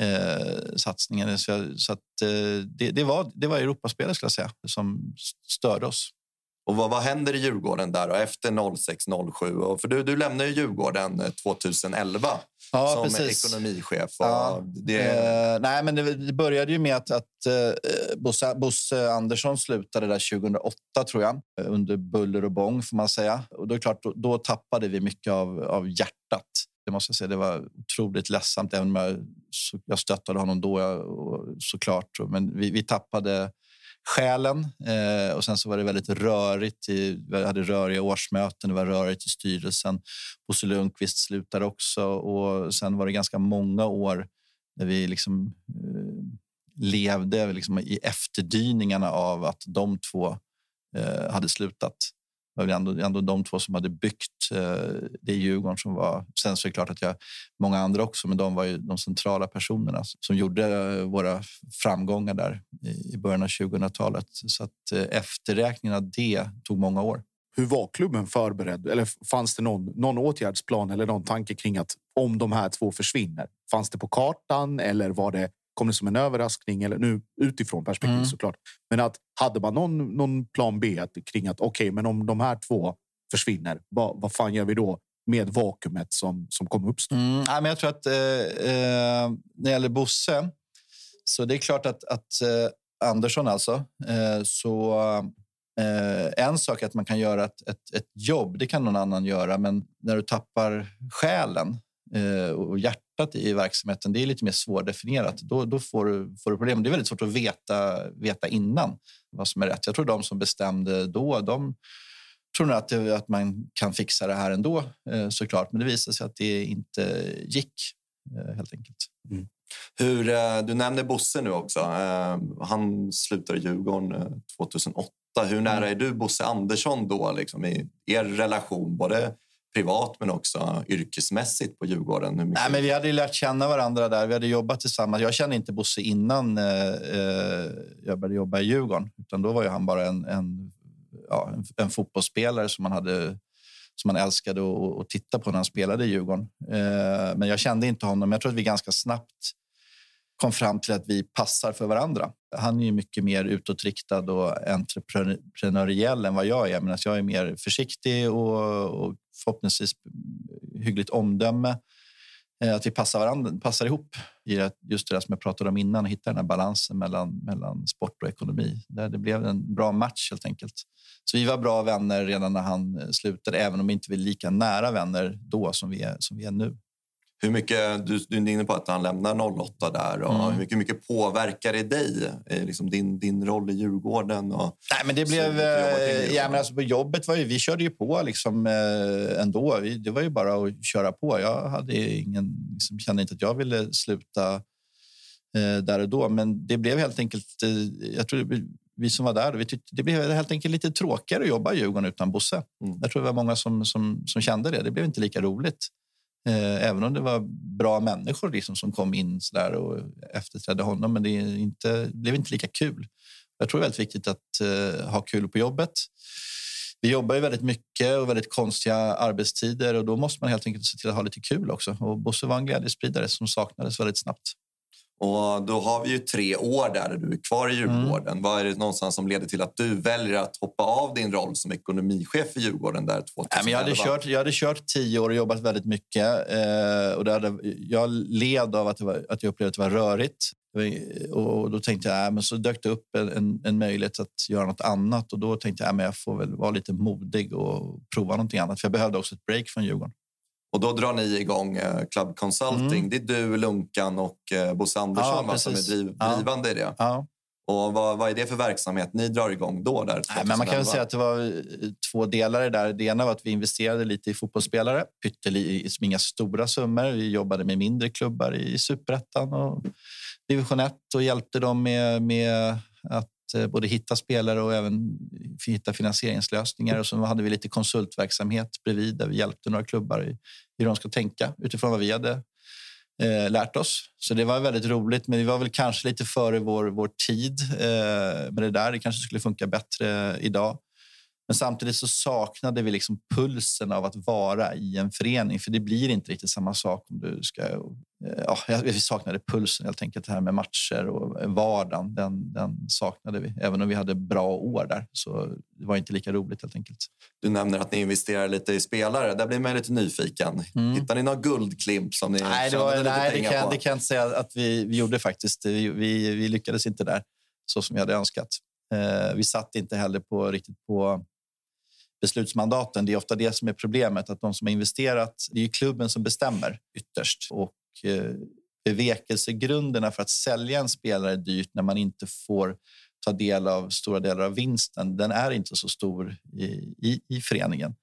eh, satsningarna. Så, så att, eh, det, det, var, det var Europaspelet skulle jag säga, som störde oss. Och vad, vad händer i Djurgården där då, efter 06-07? För du, du lämnar ju Djurgården 2011 eh, ja, som precis. ekonomichef. Ja. Det... Eh, nej, men det, började ju med att, att eh, Bosse, Bosse, Andersson slutade där 2008, tror jag. Under buller och bång, får man säga. Och då, är klart, då, då tappade vi mycket av, av hjärtat. Det måste jag säga. Det var otroligt ledsamt, även om jag, jag stöttade honom då och, såklart. Men vi, vi tappade själen. Eh, och sen så var det väldigt rörigt. I, vi hade röriga årsmöten, det var rörigt i styrelsen. Bosse Lundqvist slutade också och sen var det ganska många år när vi liksom eh, levde liksom i efterdyningarna av att de två eh, hade slutat. Det var ändå, ändå de två som hade byggt eh, det Djurgården som var... Sen så är det klart att jag många andra också, men de var ju de centrala personerna som gjorde eh, våra framgångar där i början av 2000-talet. Så att eh, efterräkningen av det tog många år. Hur var klubben förberedd? Eller fanns det någon, någon åtgärdsplan eller någon tanke kring att om de här två försvinner? Fanns det på kartan eller var det kom det som en överraskning eller nu utifrån perspektiv mm. såklart. Men att hade man någon, någon plan B kring att okej, okay, men om de här två försvinner, vad, vad fan gör vi då med vakuumet som, som kommer uppstå? Mm, men jag tror att eh, eh, när det gäller Bosse så det är klart att, att eh, Andersson alltså eh, så eh, en sak är att man kan göra ett, ett, ett, jobb. Det kan någon annan göra, men när du tappar själen och hjärtat i verksamheten, det är lite mer svårdefinierat. Då, då får, du, får du problem. Det är väldigt svårt att veta, veta innan vad som är rätt. Jag tror de som bestämde då, de tror nog att, det, att man kan fixa det här ändå eh, såklart. Men det visade sig att det inte gick eh, helt enkelt. Mm. Hur, eh, du nämnde Bosse nu också. Han slutade i Djurgården 2008. Hur nära mm. är du Bosse Andersson då liksom, i er relation? Både privat men också yrkesmässigt på Djurgården? Hur Nej, men vi hade lärt känna varandra där. Vi hade jobbat tillsammans. Jag kände inte Bosse innan eh, eh, jag började jobba i Djurgården. Utan då var ju han bara en, en, ja, en, en fotbollsspelare som man, hade, som man älskade att, att titta på när han spelade i Djurgården. Eh, men jag kände inte honom. Jag tror att vi ganska snabbt kom fram till att vi passar för varandra. Han är ju mycket mer utåtriktad och entreprenöriell än vad jag är. Medan jag är mer försiktig och, och förhoppningsvis hyggligt omdöme. Eh, att vi passar, varandra, passar ihop i just det som jag pratade om innan, hitta den här balansen mellan, mellan sport och ekonomi. Där det blev en bra match helt enkelt. Så vi var bra vänner redan när han eh, slutade, även om vi inte var lika nära vänner då som vi är, som vi är nu. Hur mycket, du, du är inne på att han lämnar 08 där. Och mm. hur mycket, mycket påverkar det dig? Liksom din, din roll i Djurgården? Och, Nej, men det blev... Eh, ja, men alltså på jobbet var ju, vi körde ju på liksom, eh, ändå. Vi, det var ju bara att köra på. Jag hade ingen, liksom, kände inte att jag ville sluta eh, där och då. Men det blev helt enkelt... Eh, jag tror det, vi som var där, vi tyckte, det blev helt enkelt lite tråkigare att jobba i Djurgården utan Bosse. Mm. Jag tror det var många som, som, som kände det. Det blev inte lika roligt. Eh, även om det var bra människor liksom som kom in så där och efterträdde honom. Men det, inte, det blev inte lika kul. Jag tror det är väldigt viktigt att uh, ha kul på jobbet. Vi jobbar ju väldigt mycket och väldigt konstiga arbetstider och då måste man helt enkelt se till att ha lite kul också. Och Bosse var en glädjespridare som saknades väldigt snabbt. Och då har vi ju tre år där du är kvar i Djurgården. Mm. Vad är det någonstans som leder till att du väljer att hoppa av din roll som ekonomichef i Djurgården där 2011? Nej, men jag, hade kört, jag hade kört tio år och jobbat väldigt mycket. Eh, och det hade, jag led av att, var, att jag upplevde att det var rörigt. Och då tänkte jag, äh, men så dök det upp en, en, en, möjlighet att göra något annat. Och då tänkte jag, äh, men jag får väl vara lite modig och prova någonting annat. För jag behövde också ett break från Djurgården. Och då drar ni igång eh, Club Consulting. Mm. Det är du, Lunkan och eh, Bosse Andersson ja, som är driv, drivande i det. Ja. Och vad, vad är det för verksamhet ni drar igång då? Där, Nej, men man kan säga att det var eh, två delar där. Det ena var att vi investerade lite i fotbollsspelare. Pyttelis, inga stora summor. Vi jobbade med mindre klubbar i superettan och division 1 och hjälpte dem med, med att Eh, både hitta spelare och även hitta finansieringslösningar. Och så hade vi lite konsultverksamhet bredvid där vi hjälpte några klubbar i hur de ska tänka utifrån vad vi hade eh, lärt oss. Så det var väldigt roligt, men vi var väl kanske lite före vår, vår tid eh, med det där. Det kanske skulle funka bättre idag. Men samtidigt så saknade vi liksom pulsen av att vara i en förening. För det blir inte riktigt samma sak om du ska... Eh, ja, vi saknade pulsen helt enkelt. Det här med matcher och vardagen, den, den saknade vi. Även om vi hade bra år där så det var inte lika roligt helt enkelt. Du nämner att ni investerar lite i spelare. Där blir man lite nyfiken. Mm. Hittar ni några guldklimp som ni nej, det var, nej, det kan, på? det kan jag inte säga att vi, vi gjorde faktiskt. Vi, vi, vi lyckades inte där så som vi hade önskat. Eh, vi satt inte heller på riktigt på beslutsmandaten. Det är ofta det som är problemet, att de som har investerat, det är ju klubben som bestämmer ytterst. Och eh, bevekelsegrunderna för att sälja en spelare dyrt när man inte får ta del av stora delar av vinsten, den är inte så stor i, i, i föreningen.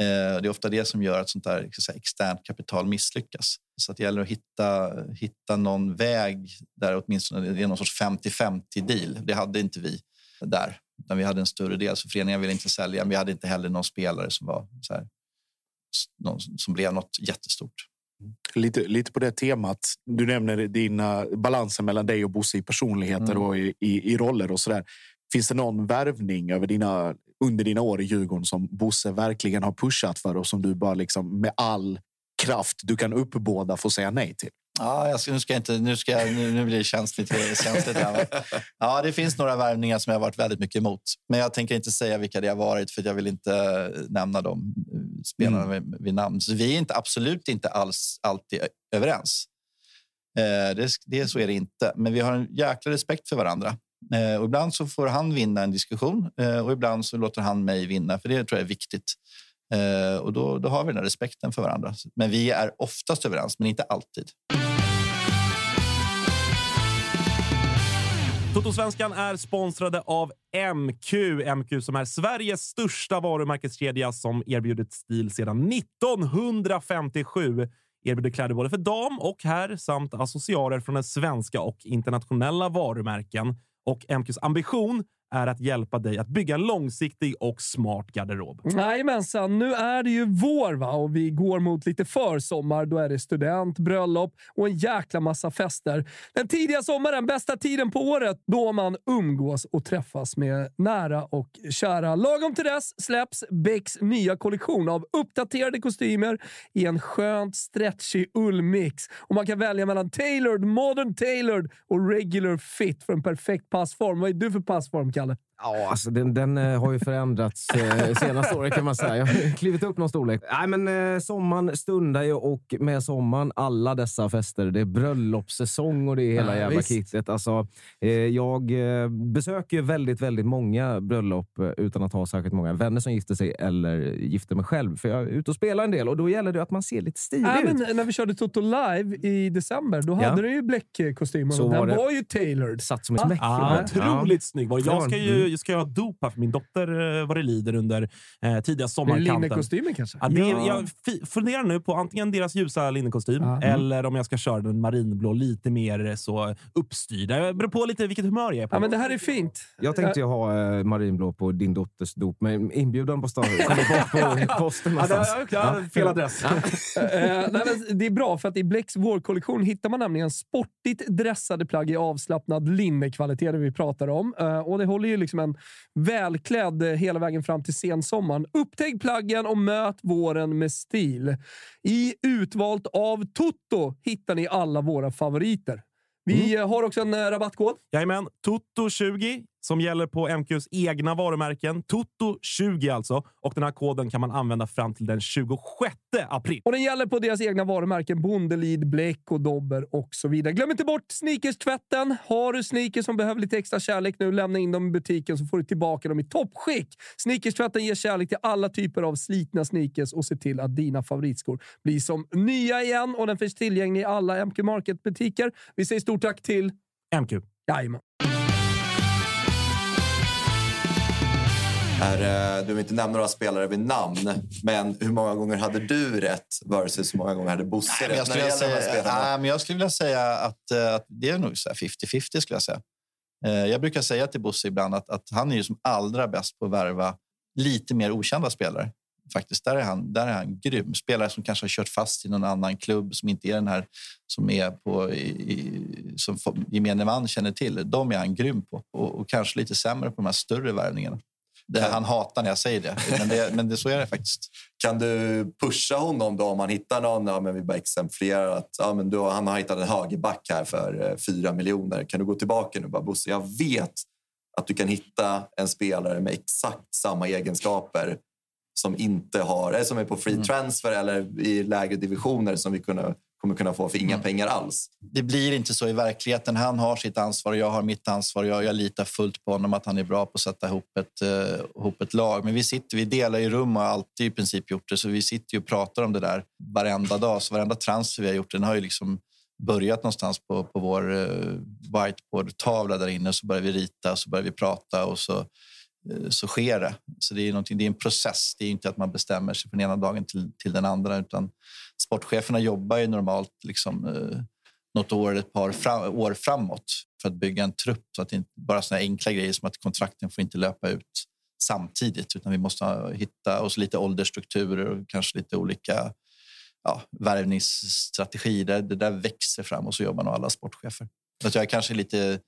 Eh, det är ofta det som gör att sånt där säga, externt kapital misslyckas. Så att det gäller att hitta, hitta någon väg där åtminstone det är någon sorts 50-50 deal. Det hade inte vi där. Utan vi hade en större del, så föreningen ville inte sälja. Men vi hade inte heller någon spelare som var så här, någon, som blev något jättestort. Lite, lite på det temat. Du nämner dina balansen mellan dig och Bosse i personligheter mm. och i, i, i, roller och så där. Finns det någon värvning över dina, under dina år i Djurgården som Bosse verkligen har pushat för och som du bara liksom med all kraft du kan uppbåda får säga nej till? Ja, jag ska, nu, ska inte, nu, ska jag, nu, nu blir det känsligt. känsligt här, ja, det finns några värvningar som jag har varit väldigt mycket emot. Men jag tänker inte säga vilka det har varit för jag vill inte nämna de eh, spelarna mm. vid, namn. Så vi är inte, absolut inte alls alltid överens. Eh, det, det, så är det inte. Men vi har en jäkla respekt för varandra. Eh, och ibland så får han vinna en diskussion eh, och ibland så låter han mig vinna. För det tror jag är viktigt. Eh, och då, då har vi den respekten för varandra. Men vi är oftast överens, men inte alltid. Totosvenskan är sponsrade av MQ. MQ som är Sveriges största varumärkeskedja som erbjudit stil sedan 1957. Erbjuder kläder både för dam och herr samt accessoarer från den svenska och internationella varumärken. Och MQs ambition är att hjälpa dig att bygga en långsiktig och smart garderob. Jajamensan, nu är det ju vår va? och vi går mot lite försommar. Då är det student, bröllop och en jäkla massa fester. Den tidiga sommaren, bästa tiden på året då man umgås och träffas med nära och kära. Lagom till dess släpps Becks nya kollektion av uppdaterade kostymer i en skönt stretchig ullmix. Och man kan välja mellan tailored, modern tailored och regular fit för en perfekt passform. Vad är du för passform, Kalle? Kalle? Ja, alltså den, den eh, har ju förändrats eh, senaste året kan man säga. Jag har klivit upp någon storlek. Nej, men eh, sommaren stundar ju och med sommaren alla dessa fester. Det är bröllopssäsong och det är hela ja, jävla visst. kittet. Alltså, jag besöker ju väldigt, väldigt många bröllop utan att ha särskilt många vänner som gifter sig eller gifter mig själv. För jag är ute och spelar en del och då gäller det att man ser lite stilig ja, ut. Men när vi körde Toto live i december, då hade du ju bläckkostym. Den var, var ju tailored. Satt som ett smäck. Ah, otroligt ja. snygg. Jag ska ju mm. Jag ska ha dop för min dotter eh, vad det lider under eh, tidiga sommarkanten. Linnekostymen kanske? Ja, det, ja. Jag funderar nu på antingen deras ljusa linnekostym mm. eller om jag ska köra den marinblå lite mer eh, så uppstyrda. Det beror på lite vilket humör jag är på. Ja, men det här är fint. Jag tänkte ju ha eh, marinblå på din dotters dop, men inbjudan på stan kommer bort på posten någonstans. Ja, ja, fel adress. eh, nej, det är bra, för att i Blecks vårkollektion hittar man nämligen sportigt dressade plagg i avslappnad linnekvalitet, det vi pratar om. Eh, och det håller ju liksom en välklädd hela vägen fram till sensommaren. Upptäck plaggen och möt våren med stil. I Utvalt av Toto hittar ni alla våra favoriter. Vi mm. har också en eh, rabattkod. Jajamän. Toto20 som gäller på MQs egna varumärken. Toto20 alltså. Och den här koden kan man använda fram till den 26 april. Och den gäller på deras egna varumärken Bondelid, Bleck och Dobber och så vidare. Glöm inte bort sneakers-tvätten. Har du sneakers som behöver lite extra kärlek nu, lämna in dem i butiken så får du tillbaka dem i toppskick. Sneakers-tvätten ger kärlek till alla typer av slitna sneakers och ser till att dina favoritskor blir som nya igen. Och den finns tillgänglig i alla MQ Market-butiker. Vi säger stort tack till MQ. Jajamän. Är, eh, du vill inte nämna några spelare vid namn, men hur många gånger hade du rätt versus hur många gånger hade Bosse Nej, men jag, rätt? skulle här säga, nej, men jag skulle vilja säga att, eh, att det är nog så här 50-50. skulle jag säga. Eh, Jag brukar säga till Bosse ibland att, att han är ju som allra bäst på att värva lite mer okända spelare. Faktiskt, där är han, där är han grym. Spelare som kanske har kört fast i någon annan klubb som inte är den här som är på i, i, som gemene man känner till. De är han grym på och, och kanske lite sämre på de här större värvningarna. Det, han hatar när jag säger det, men, det, men det, så är det faktiskt. Kan du pusha honom då om man hittar någon? Ja, men vi bara exemplifierar att ja, men du, han har hittat en högerback här för eh, fyra miljoner. Kan du gå tillbaka nu och bara Bosse, jag vet att du kan hitta en spelare med exakt samma egenskaper som inte har, eller som är på free transfer eller i lägre divisioner som vi kunna, kommer kunna få för inga pengar alls. det blir inte så i verkligheten. Han har sitt ansvar och jag har mitt ansvar. Jag, jag litar fullt på honom att han är bra på att sätta ihop ett, eh, ihop ett lag. Men vi sitter, vi delar ju rum och har alltid i princip gjort det. Så vi sitter ju och pratar om det där varenda dag. Så varenda transfer vi har gjort, den har ju liksom börjat någonstans på, på vår uh, whiteboard-tavla där inne. Så börjar vi rita och så börjar vi prata och så, eh, så sker det. Så det är, det är en process. Det är inte att man bestämmer sig från ena dagen till, till den andra. Utan sportcheferna jobbar ju normalt liksom, eh, något år, ett par fram, år framåt för att bygga en trupp. Så att det inte bara såna enkla grejer som att kontrakten får inte löpa ut samtidigt. Utan vi måste hitta oss lite åldersstrukturer och kanske lite olika ja, värvningsstrategier. Det, det där växer fram och så jobbar nog alla sportchefer. Så att jag är kanske lite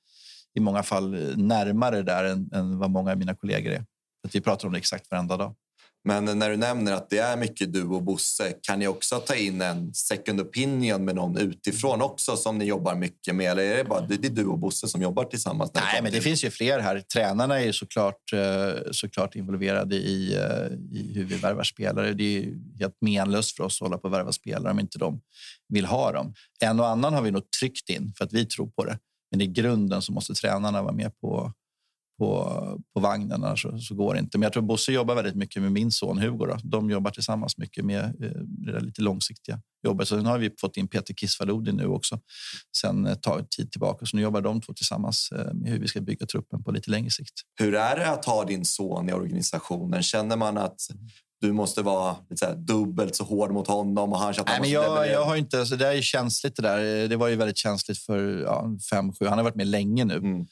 i många fall närmare där än, än vad många av mina kollegor är. Att vi pratar om det exakt varenda dag. Men när du nämner att det är mycket du och Bosse, kan ni också ta in en second opinion med någon utifrån också som ni jobbar mycket med? Eller är det bara det är du och Bosse som jobbar tillsammans? Nej, men det finns ju fler här. Tränarna är ju såklart, eh, såklart involverade i, eh, i hur vi värvar spelare. Det är ju helt menlöst för oss att hålla på och värva spelare om inte de vill ha dem. En och annan har vi nog tryckt in för att vi tror på det. Men i grunden så måste tränarna vara med på, på, på vagnen, annars så, så går det inte. Men jag tror Bosse jobbar väldigt mycket med min son Hugo. Då. De jobbar tillsammans mycket med eh, det där lite långsiktiga jobbet. Sen har vi fått in Peter Kisvalodi nu också sen ett tid tillbaka. Så nu jobbar de två tillsammans eh, med hur vi ska bygga truppen på lite längre sikt. Hur är det att ha din son i organisationen? Känner man att du måste vara lite dubbelt så hård mot honom och han känner Nej, men jag, jag har inte, så det är känsligt det där. Det var ju väldigt känsligt för ja, fem, sju. Han har varit med länge nu. Mm.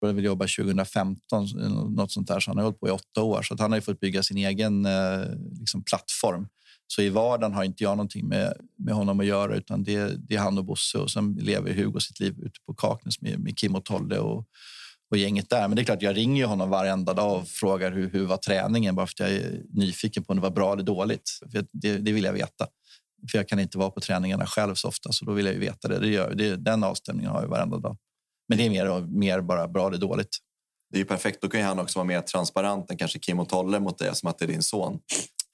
Började väl jobba 2015, något sånt där. Så han har hållit på i åtta år. Så att han har ju fått bygga sin egen eh, liksom, plattform. Så i vardagen har inte jag någonting med, med honom att göra, utan det, det är han och Bosse. Och sen lever Hugo sitt liv ute på Kaknäs med, med Kim och Tolle och, och gänget där. Men det är klart, jag ringer honom varenda dag och frågar hur, hur var träningen, bara för att jag är nyfiken på om det var bra eller dåligt. För det, det vill jag veta. För jag kan inte vara på träningarna själv så ofta, så då vill jag ju veta det. det, gör, det den avstämningen har jag varenda dag. Men det är mer, mer bara bra eller dåligt. Det är ju perfekt. Då kan ju han också vara mer transparent än kanske Kim och Tolle mot dig som att det är din son.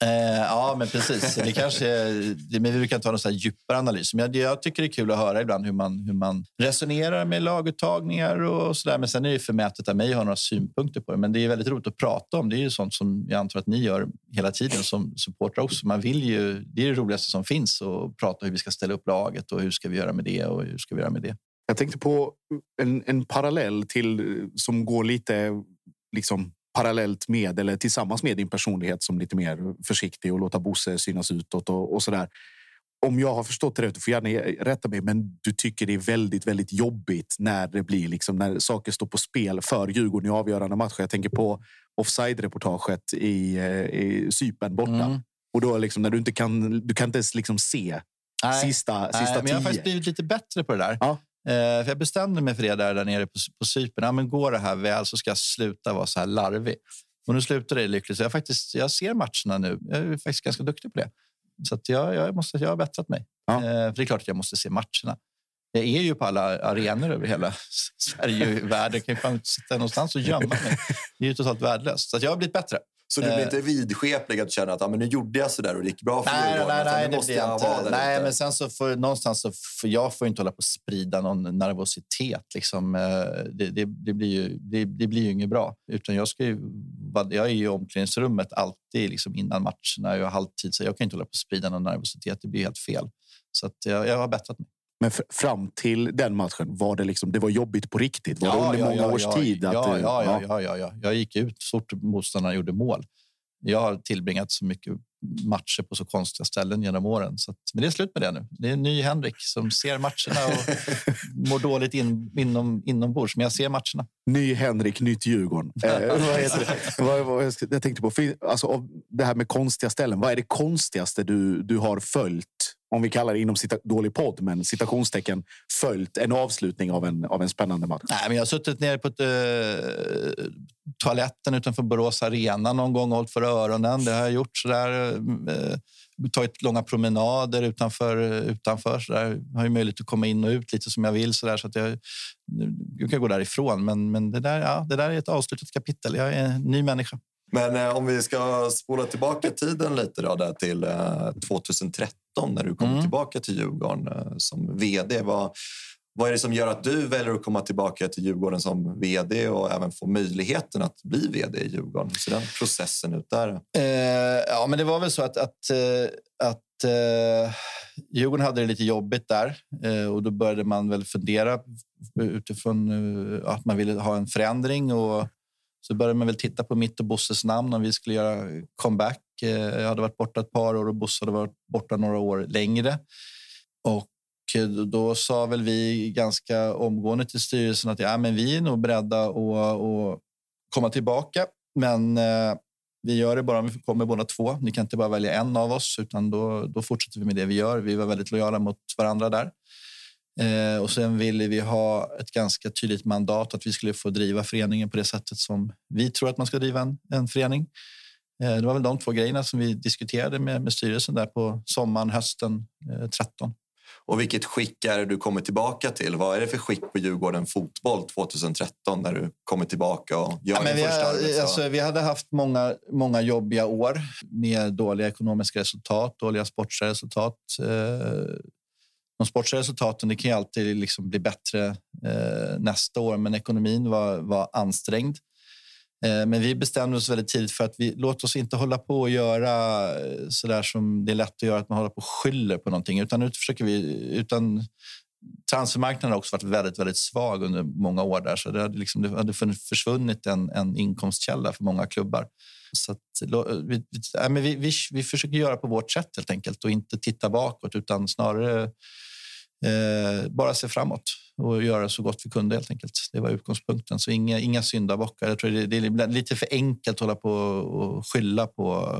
Eh, ja, men precis. Det kanske, det, men vi brukar inte ha någon så här djupare analys. Men jag, jag tycker det är kul att höra ibland hur man, hur man resonerar med laguttagningar och så där. Men sen är det förmätet av mig att ha några synpunkter på det. Men det är väldigt roligt att prata om. Det är ju sånt som jag antar att ni gör hela tiden som supportrar också. Man vill ju, det är det roligaste som finns att prata hur vi ska ställa upp laget och hur ska vi göra med det och hur ska vi göra med det. Jag tänkte på en, en parallell till som går lite liksom parallellt med eller tillsammans med din personlighet som lite mer försiktig och låta Bosse synas utåt och, och så där. Om jag har förstått det rätt, du får gärna rätta mig, men du tycker det är väldigt, väldigt jobbigt när det blir liksom när saker står på spel för Djurgården i avgörande matcher. Jag tänker på offside-reportaget i, eh, i Cypern borta. Mm. Och då liksom när du inte kan, du kan inte ens liksom se sista, Nej, sista men jag har faktiskt blivit lite bättre på det där. Ja. Eh, för jag bestämde mig för det där, där nere på, på Cypern. Ja, men går det här väl så ska jag sluta vara så här larvig. Och nu slutar det lyckligt. Så jag, faktiskt, jag ser matcherna nu. Jag är faktiskt ganska duktig på det. Så jag, jag, måste, jag har bättrat mig. Eh, för det är klart att jag måste se matcherna. Jag är ju på alla arenor över hela Sverige och världen. Jag kan ju fan inte sitta någonstans och gömma mig. Det är ju totalt värdelöst. Så jag har blivit bättre. Så du blir Eh, inte vidskeplig att känna att ah, men nu gjorde jag så där och det gick bra för Nej, Djurgården. nej, nej, nu det måste jag vara inte. där Nej, men sen så får, någonstans så får jag får inte hålla på att sprida någon nervositet. Liksom. Eh, Det, det, det, blir ju, det, det blir ju inget bra. Utan jag, ska ju, vara- jag är ju i omklädningsrummet alltid liksom innan matcherna. Jag har halvtid, så jag kan inte hålla på att sprida någon nervositet. Det blir helt fel. Så jag, jag har bättrat mig. Men fram till den matchen var det liksom. Det var jobbigt på riktigt. Var det Ja, under ja, många ja, års ja, tid? Att, ja, ja, ja, ja, ja, ja. Jag gick ut så fort motståndarna gjorde mål. Jag har tillbringat så mycket matcher på så konstiga ställen genom åren. Så att, men det är slut med det nu. Det är en ny Henrik som ser matcherna och mår dåligt in, inom, inombords. Men jag ser matcherna. Ny Henrik, nytt Djurgården. Eh, vad heter det? Vad, vad, jag, tänkte på alltså, det här med konstiga ställen. Vad är det konstigaste du, du har följt? Om vi kallar det inom cita, dålig podd, men citationstecken följt en avslutning av en, av en spännande match. Nej, men jag har suttit nere på ett, eh, toaletten utanför Borås Arena någon gång och hållit för öronen. Det har jag gjort. Så där, eh, eh, tagit långa promenader utanför. Eh, utanför så där. Jag har ju möjlighet att komma in och ut lite som jag vill. Så, där, så att jag, jag kan gå därifrån. Men, men det, där, ja, det där är ett avslutat kapitel. Jag är en ny människa. Men eh, om vi ska spola tillbaka tiden lite då, där till eh, 2013 när du kom tillbaka till Djurgården eh, som vd. Vad, vad är det som gör att du väljer att komma tillbaka till Djurgården som vd och även få möjligheten att bli vd i Djurgården? Så den processen ut där. Eh, ja, men det var väl så att, att, eh, att eh, Djurgården hade det lite jobbigt där eh, och då började man väl fundera utifrån att man ville ha en förändring och så började man väl titta på mitt och Bosses namn om vi skulle göra comeback. Eh, jag hade varit borta ett par år och Bosse hade varit borta några år längre. Och eh, då sa väl vi ganska omgående till styrelsen att ja, men vi är nog beredda att, att komma tillbaka. Men eh, vi gör det bara om vi kommer båda två. Ni kan inte bara välja en av oss, utan då, då fortsätter vi med det vi gör. Vi var väldigt lojala mot varandra där. Eh, och sen ville vi ha ett ganska tydligt mandat att vi skulle få driva föreningen på det sättet som vi tror att man ska driva en, en förening. Eh, det var väl de två grejerna som vi diskuterade med, med styrelsen där på sommaren, hösten eh, 13. Och vilket skick är det du kommer tillbaka till? Vad är det för skick på Djurgården fotboll 2013 när du kommer tillbaka och gör Ja, men vi, första har, alltså, vi hade haft många, många jobbiga år med dåliga ekonomiska resultat, dåliga sportsliga resultat. Eh, de sportsliga resultaten det kan ju alltid liksom bli bättre eh, nästa år, men ekonomin var, var ansträngd. Eh, men vi bestämde oss väldigt tidigt för att vi låt oss inte hålla på och göra eh, så där som det är lätt att göra, att man håller på och skyller på någonting, utan nu försöker vi utan transfermarknaden har också varit väldigt, väldigt svag under många år där, så det hade, liksom, det hade försvunnit en, en inkomstkälla för många klubbar. Så att, vi, vi, vi, vi försöker göra på vårt sätt helt enkelt och inte titta bakåt utan snarare eh, bara se framåt och göra så gott vi kunde helt enkelt. Det var utgångspunkten. Så inga, inga syndabockar. Jag tror det, det är lite för enkelt att hålla på och skylla på,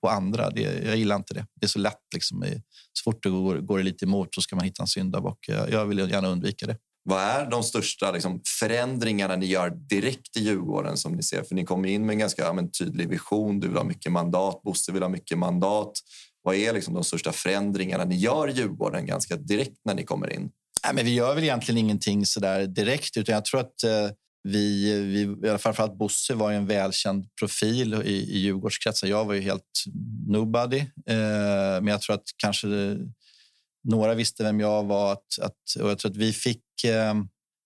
på andra. Det, jag gillar inte det. Det är så lätt. Liksom, så fort det går, går det lite emot så ska man hitta en syndabock. Jag, jag vill gärna undvika det. Vad är de största liksom, förändringarna ni gör direkt i Djurgården som ni ser? För ni kommer in med en ganska ja, men, tydlig vision. Du vill ha mycket mandat. Bosse vill ha mycket mandat. Vad är liksom, de största förändringarna ni gör i Djurgården ganska direkt när ni kommer in? Nej, men vi gör väl egentligen ingenting så där direkt, utan jag tror att eh, vi, vi, framförallt Bosse var en välkänd profil i, i Djurgårdskretsar. Jag var ju helt nobody, eh, men jag tror att kanske några visste vem jag var. Att, att, och jag tror att vi fick... Eh,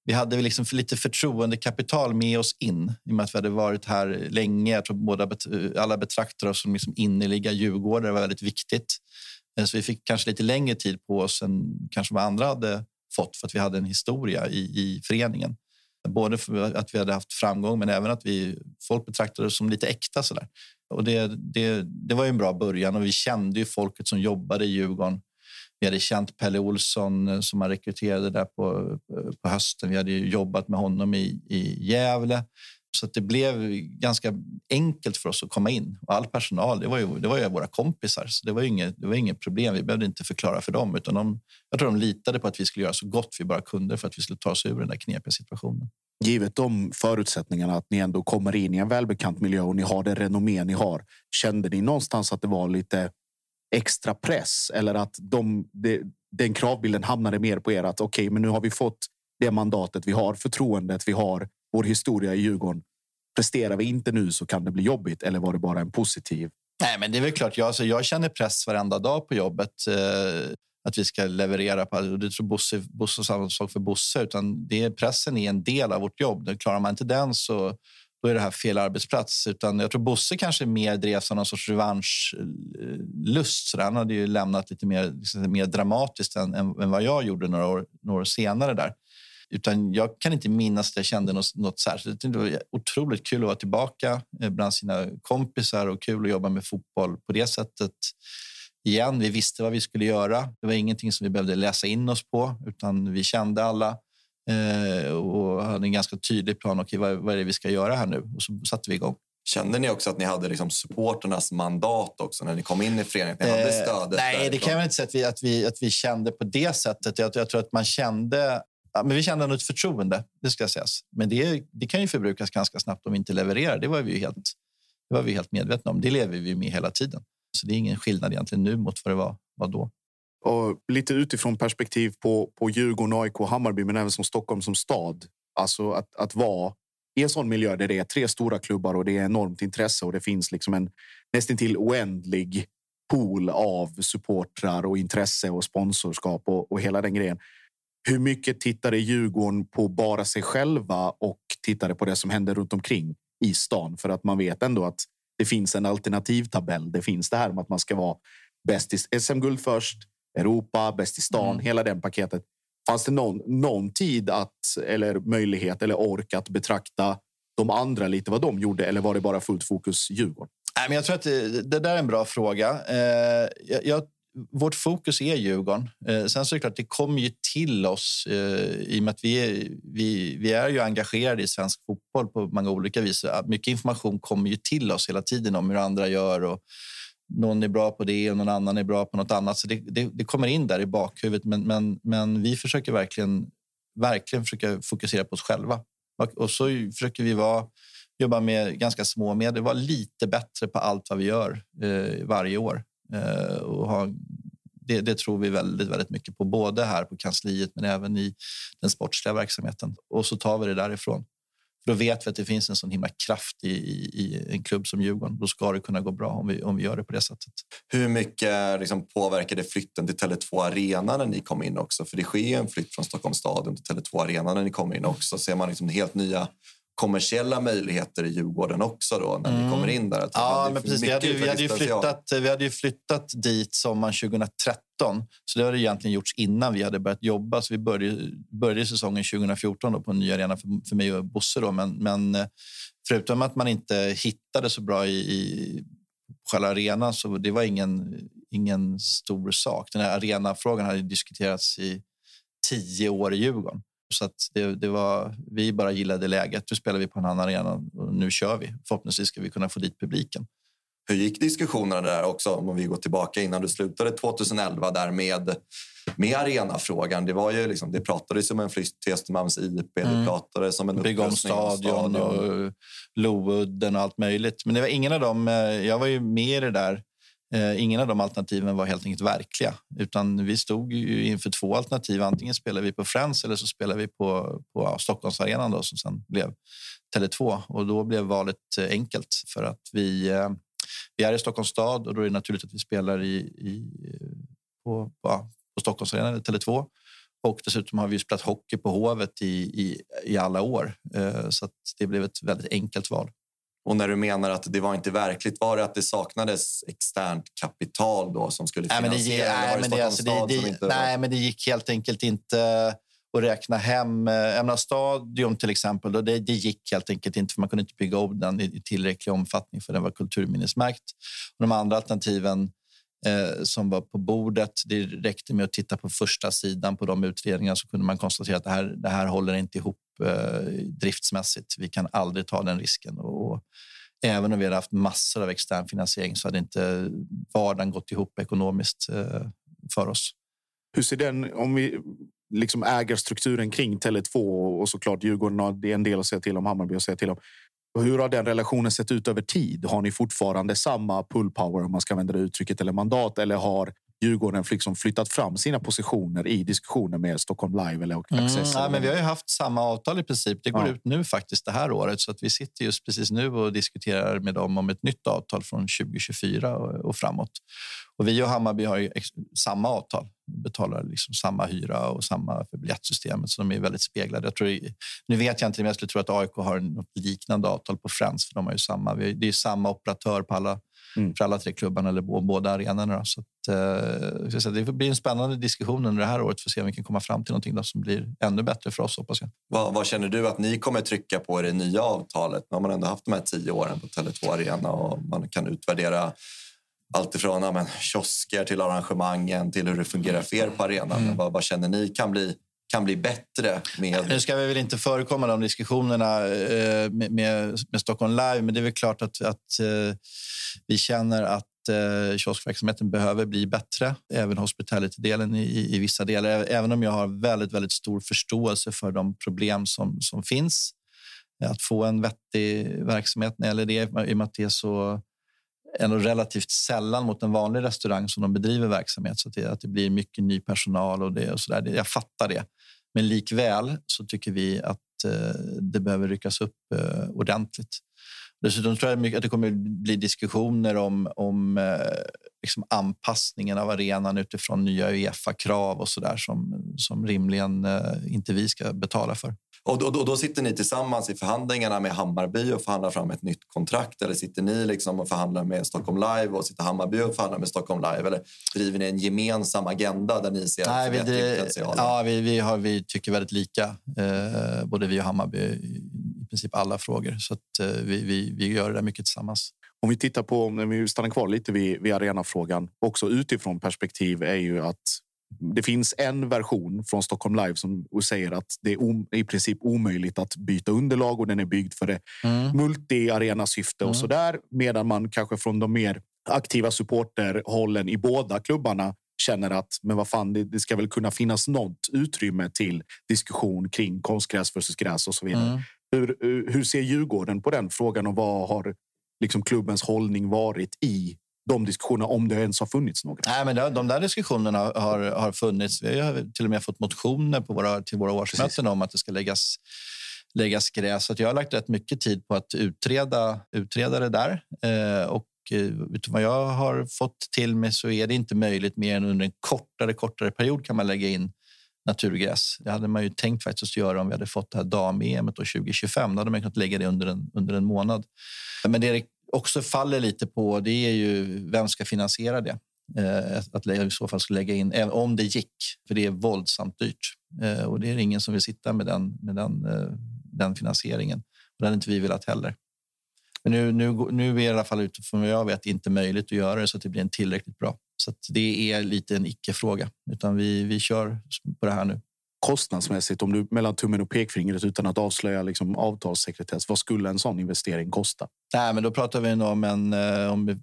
vi hade liksom för lite förtroendekapital med oss in i och med att vi hade varit här länge. Jag tror båda alla betraktar oss som liksom innerliga djurgårdare. Det var väldigt viktigt. Eh, så vi fick kanske lite längre tid på oss än kanske vad andra hade fått för att vi hade en historia i, i föreningen. Både för att vi hade haft framgång men även att vi, folk betraktade oss som lite äkta. Så där. Och det, det, det var ju en bra början och vi kände ju folket som jobbade i Djurgården. Vi hade känt Pelle Olsson eh, som man rekryterade där på, eh, på hösten. Vi hade ju jobbat med honom i, i Gävle. Så att det blev ganska enkelt för oss att komma in. Och all personal, det var ju, det var ju våra kompisar. Så det var ju inget, det var inget problem. Vi behövde inte förklara för dem. Utan de, jag tror de litade på att vi skulle göra så gott vi bara kunde för att vi skulle ta oss ur den där knepiga situationen. Givet de förutsättningarna att ni ändå kommer in i en välbekant miljö och ni har det renommé ni har. Kände ni någonstans att det var lite extra press eller att de, de, den kravbilden hamnade mer på er? Att okej, men nu har vi fått det mandatet vi har, förtroendet vi har, vår historia i Djurgården. Presterar vi inte nu så kan det bli jobbigt. Eller var det bara en positiv? Nej, men det är väl klart. Jag, alltså, jag känner press varenda dag på jobbet. Eh, att vi ska leverera. På, och det tror Bosse, Bosse samma sak för Bosse. Utan det, pressen är en del av vårt jobb. Klarar man inte den så då är det här fel arbetsplats. Utan jag tror Bosse kanske mer drevs av någon sorts revanschlust. Så han hade ju lämnat lite mer, liksom, mer dramatiskt än, än, än, vad jag gjorde några år, några år senare. där. Utan jag kan inte minnas att jag kände något, något särskilt. Det var otroligt kul att vara tillbaka eh, bland sina kompisar och kul att jobba med fotboll på det sättet. Igen, vi visste vad vi skulle göra. Det var ingenting som vi behövde läsa in oss på, utan vi kände alla eh, och hade en ganska tydlig plan. Okej, vad, vad är det vi ska göra här nu? Och så satte vi igång. Kände ni också att ni hade liksom supporternas mandat också när ni kom in i föreningen? Ni hade eh, stödet nej, därifrån. det kan jag inte säga att vi, att, vi, att vi kände på det sättet. Jag, jag tror att man kände Ja, men vi kände ändå ett förtroende, det ska sägas. Men det, det kan ju förbrukas ganska snabbt om vi inte levererar. Det var vi helt, det var vi helt medvetna om. Det lever vi med hela tiden. Så det är ingen skillnad egentligen nu mot vad det var, var då. Och lite utifrån perspektiv på, på Djurgården, AIK och Hammarby, men även som Stockholm som stad. Alltså att, att vara i en sån miljö där det är tre stora klubbar och det är enormt intresse och det finns liksom en nästintill oändlig pool av supportrar och intresse och sponsorskap och, och hela den grejen. Hur mycket tittade Djurgården på bara sig själva och tittade på det som händer runt omkring i stan? För att man vet ändå att det finns en alternativtabell. Det finns det här med att man ska vara bäst i SM-guld först, Europa, bäst i stan, mm. hela den paketet. Fanns det någon, någon tid att eller möjlighet eller ork att betrakta de andra lite vad de gjorde? Eller var det bara fullt fokus Djurgården? Nej, men jag tror att det, det där är en bra fråga. Eh, jag, jag vårt fokus är Djurgården. Eh, sen så är det klart, det kommer ju till oss eh, i och med att vi är, vi, vi är ju engagerade i svensk fotboll på många olika vis. Mycket information kommer ju till oss hela tiden om hur andra gör och någon är bra på det och någon annan är bra på något annat. Så det, det, det kommer in där i bakhuvudet. Men, men, men vi försöker verkligen, verkligen försöka fokusera på oss själva. Och så försöker vi vara, jobba med ganska små medel, vara lite bättre på allt vad vi gör eh, varje år. Eh, och ha, det, det, tror vi väldigt, väldigt mycket på, både här på kansliet men även i den sportsliga verksamheten. Och så tar vi det därifrån. Då vet vi att det finns en sån himla kraft i, i, i, en klubb som Djurgården. Då ska det kunna gå bra om vi, om vi gör det på det sättet. Hur mycket liksom, påverkade flytten till Tele2 Arena när ni kom in också? För det sker en flytt från Stockholms stadion till Tele2 Arena när ni kommer in också. Ser man liksom helt nya kommersiella möjligheter i Djurgården också då när mm. ni kommer in där? Ja, men precis. Vi hade, vi, hade ju flyttat, vi hade ju flyttat dit sommaren 2013. Så det hade egentligen gjorts innan vi hade börjat jobba. Så vi började, började säsongen 2014 då på en ny arena för, för mig och Bosse. Då. Men, men eh, förutom att man inte hittade så bra i, i själva arenan så det var ingen, ingen stor sak. Den här arenafrågan hade diskuterats i tio år i Djurgården. Så det, det, var, vi bara gillade läget. Nu spelar vi på en annan arena och nu kör vi. Förhoppningsvis ska vi kunna få dit publiken. Hur gick diskussionerna där också om vi går tillbaka innan du slutade 2011 där med, med arenafrågan? Det var ju liksom, det pratades om en flytt till Östermalms IP, mm. det pratades om en Bygga om stadion, och Loudden och allt möjligt. Men det var ingen av dem. Eh, jag var ju med i det där Eh, ingen av de alternativen var helt enkelt verkliga, utan vi stod inför två alternativ. Antingen spelar vi på Friends eller så spelar vi på, på Stockholmsarenan då, som sen blev Tele2 och då blev valet eh, enkelt för att vi, eh, vi är i Stockholms stad och då är det naturligt att vi spelar i, i på, på, på Stockholmsarenan eller Tele2. Och dessutom har vi spelat hockey på Hovet i, i, i alla år, så att det blev ett väldigt enkelt val. Och när du menar att det var inte verkligt, var det att det saknades externt kapital då som skulle finansiera? Nej, men det, nej, men det, alltså, det, det, inte nej, men det gick helt enkelt inte att räkna hem. Ämna stadion till exempel, då det, det gick helt enkelt inte för man kunde inte bygga om den i, i tillräcklig omfattning för den var kulturminnesmärkt. Och de andra alternativen eh, som var på bordet, det räckte med att titta på första sidan på de utredningarna så kunde man konstatera att det här, det här håller inte ihop eh, driftsmässigt. Vi kan aldrig ta den risken. Och, även om vi hade haft massor av extern finansiering så hade inte vardagen gått ihop ekonomiskt eh, för oss. Hur ser den, om vi liksom äger strukturen kring Tele2 och såklart Djurgården har en del att säga till om, Hammarby att säga till om. Hur har den relationen sett ut över tid? Har ni fortfarande samma pull power om man ska använda det uttrycket eller mandat eller har Djurgården liksom flyttat fram sina positioner i diskussioner med Stockholm Live eller Access? Mm, nej, men vi har ju haft samma avtal i princip. Det går Ja. ut nu faktiskt det här året så att vi sitter just precis nu och diskuterar med dem om ett nytt avtal från 2024 och, och framåt. Och vi och Hammarby har ju ex- samma avtal, betalar liksom samma hyra och samma för biljettsystemet så de är väldigt speglade. Jag tror, nu vet jag inte, men jag skulle tro att AIK har något liknande avtal på Friends för de har ju samma. vi- Det är ju samma operatör på alla för alla tre klubbarna eller bå- båda arenorna. Så eh, det blir en spännande diskussion under det här året för att se om vi kan komma fram till någonting som blir ännu bättre för oss, hoppas jag. Vad, vad känner du att ni kommer trycka på i det nya avtalet? Nu har man ändå haft de här tio åren på Tele2 Arena och man kan utvärdera allt ifrån ja, men, kiosker till arrangemangen till hur det fungerar för er på arenan. Men Vad, vad känner ni kan bli, kan bli bättre med... Nu ska vi väl inte förekomma de diskussionerna eh, med, med, med Stockholm Live, men det är väl klart att, att eh, vi känner att eh, kioskverksamheten behöver bli bättre. Även hospitality-delen i, i, vissa delar. Även om jag har väldigt, väldigt stor förståelse för de problem som, som finns. Eh, att få en vettig verksamhet när det gäller det, i och med att det är så ändå relativt sällan mot en vanlig restaurang som de bedriver verksamhet. Så att det, att det blir mycket ny personal och, det och så där. Jag fattar det. Men likväl så tycker vi att eh, det behöver ryckas upp eh, ordentligt. Dessutom tror jag att det kommer bli diskussioner om, om eh, liksom anpassningen av arenan utifrån nya Uefa-krav och så där som, som rimligen eh, inte vi ska betala för. Och då, då, då sitter ni tillsammans i förhandlingarna med Hammarby och förhandlar fram ett nytt kontrakt? Eller sitter ni liksom och förhandlar med Stockholm Live och sitter Hammarby och förhandlar med Stockholm Live? Eller driver ni en gemensam agenda där ni ser Nej, vi, förbättringspotential? ja, vi, vi, har, vi tycker väldigt lika, eh, både vi och Hammarby, princip alla frågor. Så att, eh, vi, vi, vi gör det där mycket tillsammans. Om vi tittar på, om vi stannar kvar lite vid, vid arenafrågan, också utifrån perspektiv är ju att det finns en version från Stockholm Live som säger att det är om, i princip omöjligt att byta underlag och den är byggd för det multi-arena syfte och Mm. så där. Medan man kanske från de mer aktiva supporterhållen i båda klubbarna känner att men vad fan, det, det ska väl kunna finnas något utrymme till diskussion kring konstgräs versus gräs och så vidare. Mm. Hur, hur ser Djurgården på den frågan och vad har liksom klubbens hållning varit i de diskussionerna om det ens har funnits några? Nej, men de där diskussionerna har, har funnits. Vi har till och med fått motioner på våra, till våra årsmöten om att det ska läggas, läggas gräs. Så att jag har lagt rätt mycket tid på att utreda, utreda det där. Eh, och eh, utifrån vad jag har fått till mig så är det inte möjligt mer än under en kortare, kortare period kan man lägga in naturgräs. Det hade man ju tänkt faktiskt att göra om vi hade fått det här dam-EM 2025. Då hade man kunnat lägga det under en, under en månad. Men det det också faller lite på det är ju vem ska finansiera det. Eh, att- i så fall ska lägga in, om det gick, för det är våldsamt dyrt. Eh, och det är ingen som vill sitta med den, med den, eh, den finansieringen. Och det hade inte vi velat heller. Men nu, nu, nu är det i alla fall utifrån vad jag vet inte möjligt att göra det så att det blir en tillräckligt bra. Så det är lite en icke-fråga, utan vi, vi kör på det här nu. Kostnadsmässigt, om du mellan tummen och pekfingret utan att avslöja liksom avtalssekretess, vad skulle en sån investering kosta? Nej, men då pratar vi nog om en... eh, Om, eh,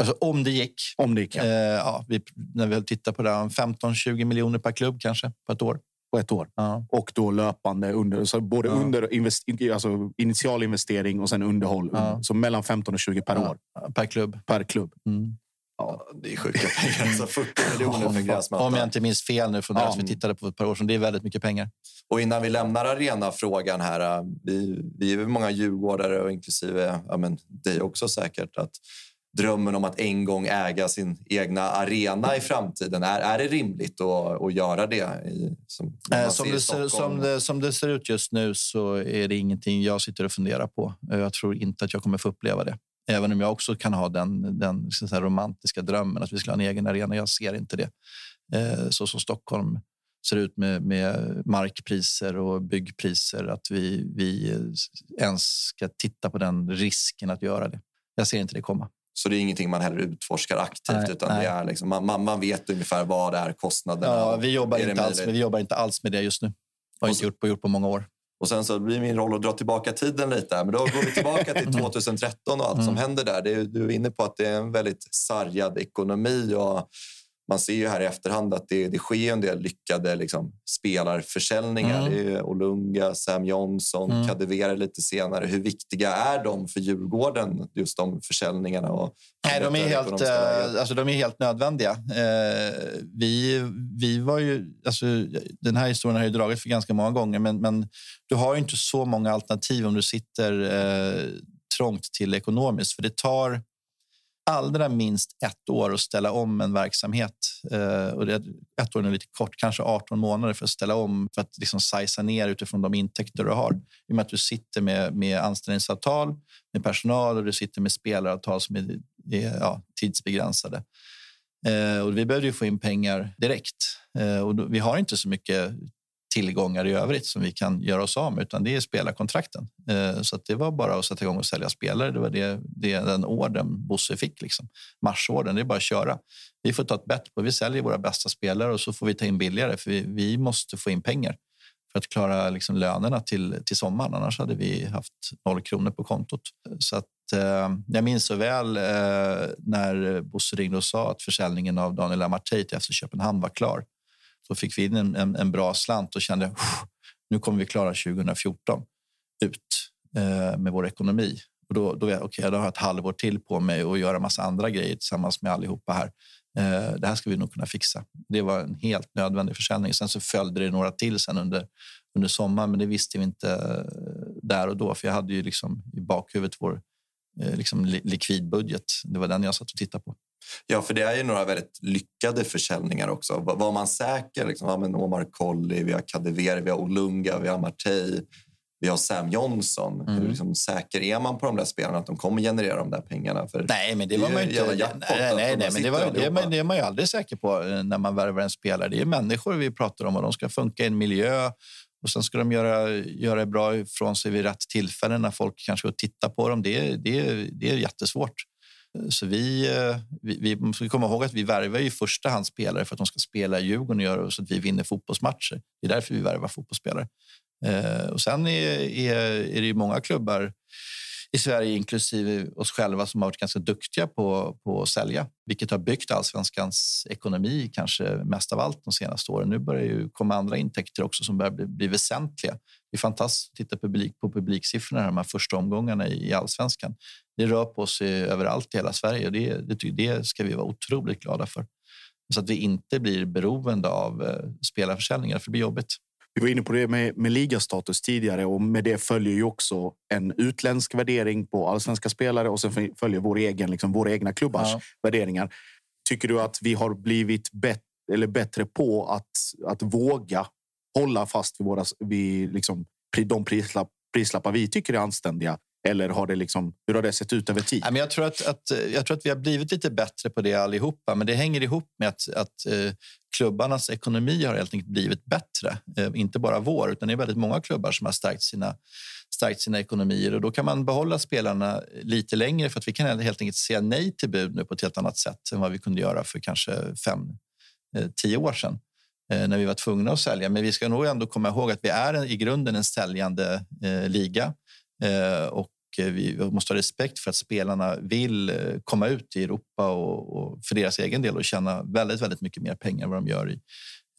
alltså om det gick. Om det gick, ja. Eh, ja, vi, när vi tittar på det, här, 15-20 miljoner per klubb kanske på ett år. På ett år. Ja. Och då löpande under, så både Ja. under invest, alltså initial investering och sen underhåll. Ja. Så mellan 15 och 20 per Ja, år. Per klubb. Per klubb. Mm. Ja, det är sjuka pengar. Alltså 40 miljoner för gräsmatta. Om jag inte minns fel nu från Ja. det som vi tittade på för ett par år sedan. Det är väldigt mycket pengar. Och innan vi lämnar arenafrågan här. äh, Vi, vi är många djurgårdare och inklusive ja, men dig också säkert. att Drömmen om att en gång äga sin egna arena i framtiden. Är, är det rimligt att, att göra det? I, som, Eh, Som det, ser, som, det, som det ser ut just nu så är det ingenting jag sitter och funderar på. Eh, Jag tror inte att jag kommer få uppleva det. Även om jag också kan ha den, den så romantiska drömmen att vi ska ha en egen arena. Jag ser inte det. Eh, Så som Stockholm ser ut med, med markpriser och byggpriser. Att vi, vi ens ska titta på den risken att göra det. Jag ser inte det komma. Så det är ingenting man heller utforskar aktivt Nej, utan nej. det är liksom, man, man, man vet ungefär vad det är kostnaderna. Ja, vi, jobbar inte alls, med- vi jobbar inte alls med det just nu. Har inte gjort på, gjort på många år. Och sen så blir min roll att dra tillbaka tiden lite. Men då går vi tillbaka till 2013 och allt som Mm. händer där. Det är, du är inne på att det är en väldigt sargad ekonomi. Och man ser ju här i efterhand att det, det sker en del lyckade liksom, spelarförsäljningar. Mm. Det är Olunga, Sam Johnson, Mm. Kadewere lite senare. Hur viktiga är de för Djurgården, just de försäljningarna? Och Nej, de är, helt, läget? eh, alltså, de är helt nödvändiga. Eh, vi, vi var ju, alltså, den här historien har ju dragit för ganska många gånger, men, men du har ju inte så många alternativ om du sitter eh, trångt till ekonomiskt. För det tar allra minst ett år att ställa om en verksamhet. Eh, och det, ett år är lite kort, kanske 18 månader för att ställa om för att liksom sajsa ner utifrån de intäkter du har. I och med att du sitter med, med anställningsavtal med personal och du sitter med spelaravtal som är, är ja, tidsbegränsade. Eh, och vi behövde ju få in pengar direkt. Eh, och då, vi har inte så mycket tillgångar i övrigt som vi kan göra oss av med, utan det är spelarkontrakten. Eh, så att det var bara att sätta igång och sälja spelare. Det var det, det den orden Bosse fick. Liksom. Marsorden, det är bara att köra. Vi får ta ett bett på Vi säljer våra bästa spelare och så får vi ta in billigare, för vi, vi måste få in pengar för att klara liksom, lönerna till, till sommaren. Annars hade vi haft noll kronor på kontot. Så att, eh, jag minns så väl eh, när Bosse ringde och sa att försäljningen av Daniel Amartey till FC Köpenhamn var klar. Då fick vi in en, en, en bra slant och kände nu kommer vi klara 2014 ut eh, med vår ekonomi. Och då, då, okay, då har jag ett halvår till på mig att göra massa andra grejer tillsammans med allihopa här. Eh, det här ska vi nog kunna fixa. Det var en helt nödvändig försäljning. Sen så följde det några till sen under, under sommaren, men det visste vi inte eh, där och då. För jag hade ju liksom i bakhuvudet vår eh, liksom li- likvidbudget. Det var den jag satt och tittade på. Ja, för det är ju några väldigt lyckade försäljningar också. Var, man säker? Liksom, ja, men Omar Colley, vi har Kadewere, vi har Olunga, vi har Martey, vi har Sam Johnson. Mm. Hur liksom, säker är man på de där spelarna att de kommer generera de där pengarna? För Nej, men det var man ju inte. Nej, nej, de nej, men det, var, sitter det, är man- det är man ju aldrig säker på eh, när man värvar en spelare. Det är människor vi pratar om och de ska funka i en miljö och sen ska de göra, göra bra ifrån sig vid rätt tillfälle när folk kanske tittar på dem. Det, det, det är jättesvårt. Så vi, eh, vi, vi måste komma ihåg att vi värvar ju i första hand spelare för att de ska spela i Djurgården och göra så att vi vinner fotbollsmatcher. Det är därför vi värvar fotbollsspelare. Eh, och sen är, är, är det ju många klubbar i Sverige, inklusive oss själva, som har varit ganska duktiga på, på att sälja, vilket har byggt allsvenskans ekonomi kanske mest av allt de senaste åren. Nu börjar ju komma andra intäkter också som börjar bli, bli väsentliga. Det är fantastiskt att titta publik, på publiksiffrorna de här första omgångarna i, i allsvenskan. Det rör på sig överallt i hela Sverige och det, det, det ska vi vara otroligt glada för. Så att vi inte blir beroende av eh, spelarförsäljningar, för det blir jobbigt. Vi var inne på det med, med ligastatus tidigare och med det följer ju också en utländsk värdering på allsvenska spelare och sen följer vår egen, liksom våra egna klubbars Ja. värderingar. Tycker du att vi har blivit bet, eller bättre på att, att våga hålla fast vid, våra, vid liksom, de prislapp, prislappar vi tycker är anständiga? Eller har det liksom, hur har det sett ut över tid? Jag, tror att, att, eh, jag tror att vi har blivit lite bättre på det allihopa, men det hänger ihop med att, att eh, klubbarnas ekonomi har helt enkelt blivit bättre. Eh, inte bara vår, utan det är väldigt många klubbar som har stärkt sina, stärkt sina ekonomier och då kan man behålla spelarna lite längre för att vi kan helt enkelt säga nej till bud nu på ett helt annat sätt än vad vi kunde göra för kanske fem, tio år sedan när vi var tvungna att sälja. Men vi ska nog ändå komma ihåg att vi är i grunden en säljande liga Eh, och vi måste ha respekt för att spelarna vill eh, komma ut i Europa och, och för deras egen del och tjäna väldigt, väldigt mycket mer pengar än vad de gör i,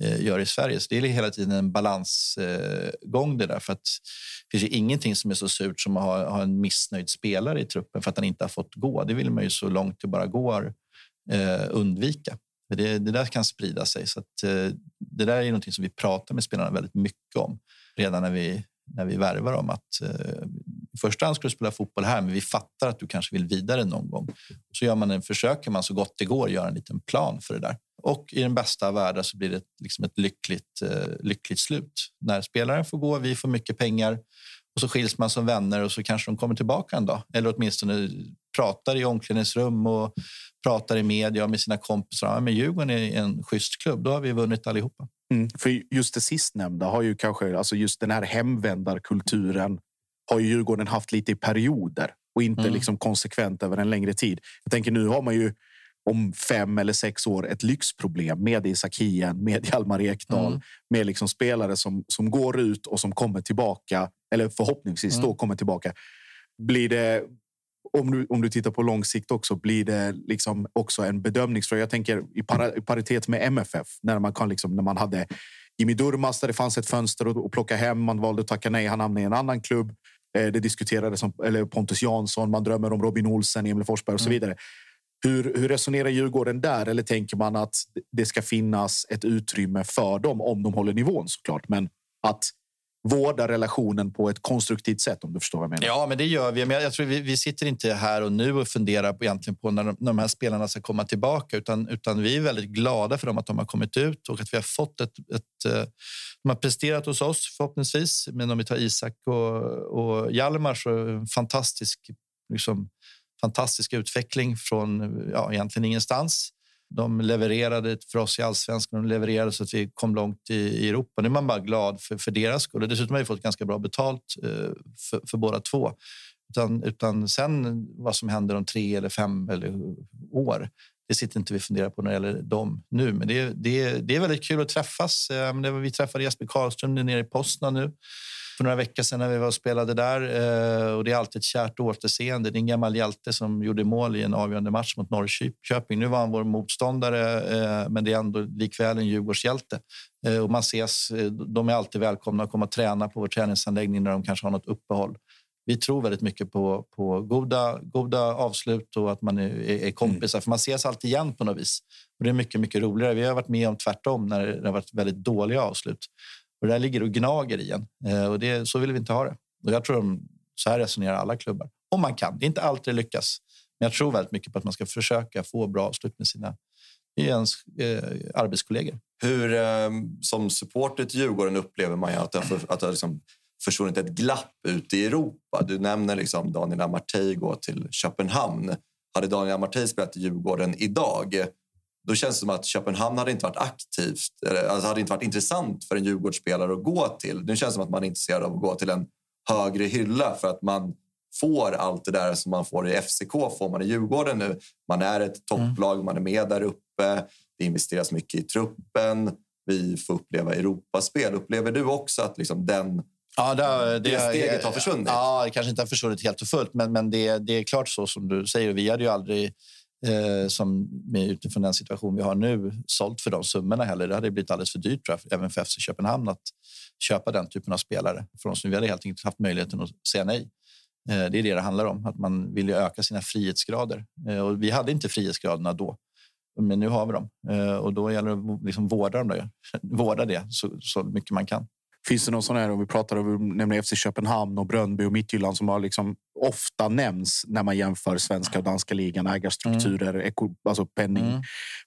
eh, gör i Sverige. Så det är hela tiden en balansgång det där. För att det finns ju ingenting som är så surt som att ha, ha en missnöjd spelare i truppen för att han inte har fått gå. Det vill man ju så långt det bara går undvika. För det, det där kan sprida sig. Så att, det där är ju någonting som vi pratar med spelarna väldigt mycket om redan när vi, när vi värvar dem. Att, första hand ska du spela fotboll här, men vi fattar att du kanske vill vidare någon gång. Så gör man en, försöker man så gott det går göra en liten plan för det där. Och i den bästa av världar så blir det liksom ett lyckligt, eh, lyckligt slut. När spelaren får gå, vi får mycket pengar och så skiljs man som vänner och så kanske de kommer tillbaka en dag. Eller åtminstone pratar i omklädningsrum och pratar i media med sina kompisar. Ja, men Djurgården är en schysst klubb, då har vi vunnit allihopa. Mm, för just det sistnämnda har ju kanske, alltså just den här hemvändarkulturen har ju Djurgården haft lite i perioder och inte Mm. liksom konsekvent över en längre tid. Jag tänker nu har man ju om fem eller sex år ett lyxproblem med Isak Hien, med Hjalmar Ekdal, Mm. med liksom spelare som, som går ut och som kommer tillbaka, eller förhoppningsvis Mm. då kommer tillbaka. Blir det, om du, om du tittar på lång sikt också blir det liksom också en bedömningsfråga. Jag tänker i, para, i paritet med MFF när man kan liksom när man hade Jimmy Durmaz där det fanns ett fönster att, att plocka hem. Man valde att tacka nej. Han hamnade i en annan klubb. Eh, det diskuterades om eller Pontus Jansson. Man drömmer om Robin Olsen, Emil Forsberg och så Mm. vidare. Hur, hur resonerar Djurgården där? Eller tänker man att det ska finnas ett utrymme för dem om de håller nivån såklart, men att vårda relationen på ett konstruktivt sätt om du förstår vad jag menar. Ja, men det gör vi. Men jag tror vi, vi sitter inte här och nu och funderar på, egentligen på när de, när de här spelarna ska komma tillbaka, utan, utan vi är väldigt glada för dem att de har kommit ut och att vi har fått ett... ett eh, de har presterat hos oss förhoppningsvis, men om vi tar Isak och, och Hjalmar så är det en fantastisk, liksom, fantastisk utveckling från ja, egentligen ingenstans. De levererade för oss i allsvenskan. De levererade så att vi kom långt i, i Europa. Nu är man bara glad för, för deras skull. Och dessutom har vi fått ganska bra betalt eh, för, för båda två. Utan, utan sen vad som händer om tre eller fem eller år, det sitter inte vi och funderar på när det gäller dem nu. Men det, det, det är väldigt kul att träffas. Eh, vi träffade Jesper Karlström nere i Poznan nu för några veckor sedan när vi var och spelade där. Eh, och det är alltid ett kärt återseende. Det är en gammal hjälte som gjorde mål i en avgörande match mot Norrköping. Nu var han vår motståndare, eh, men det är ändå likväl en Djurgårdshjälte. Eh, och man ses, de är alltid välkomna att komma och träna på vår träningsanläggning när de kanske har något uppehåll. Vi tror väldigt mycket på, på goda, goda avslut och att man är, är, kompisar. För man ses alltid igen på något vis. Och det är mycket, mycket roligare. Vi har varit med om tvärtom när det har varit väldigt dåliga avslut. Och det där ligger och gnager i en. Eh, och det, så vill vi inte ha det. Och jag tror de, så här resonerar alla klubbar. Om man kan. Det är inte alltid det lyckas. Men jag tror väldigt mycket på att man ska försöka få bra avslut med sina ens eh, arbetskollegor. Hur, eh, som supporter till Djurgården upplever man ju att det har, för, att det har liksom försvunnit ett glapp ute i Europa. Du nämner liksom Daniel Amartey går till Köpenhamn. Hade Daniel Amartey spelat i Djurgården idag då känns det som att Köpenhamn hade inte varit aktivt. Alltså hade inte varit intressant för en Djurgårdsspelare att gå till. Nu känns det som att man är intresserad av att gå till en högre hylla för att man får allt det där som man får i FCK får man i Djurgården nu. Man är ett topplag, man är med där uppe. Det investeras mycket i truppen. Vi får uppleva Europaspel. Upplever du också att liksom den Ja, det, det steget har försvunnit? Ja, det kanske inte har försvunnit helt och fullt, men, men det, det är klart så som du säger. Vi hade ju aldrig, eh, som med, utifrån den situation vi har nu, sålt för de summorna heller. Det hade blivit alldeles för dyrt, tror jag, även för FC Köpenhamn att köpa den typen av spelare. För oss, vi hade helt enkelt haft möjligheten att säga nej. Eh, det är det det handlar om, att man vill ju öka sina frihetsgrader. Eh, och vi hade inte frihetsgraderna då. Men nu har vi dem eh, och då gäller det att liksom vårda, dem vårda det så, så mycket man kan. Finns det någon sån här, om vi pratar om nämligen FC Köpenhamn och Brönnby och Midtjylland som har liksom ofta nämns när man jämför svenska och danska ligan, ägarstrukturer, eko, alltså penning, Mm.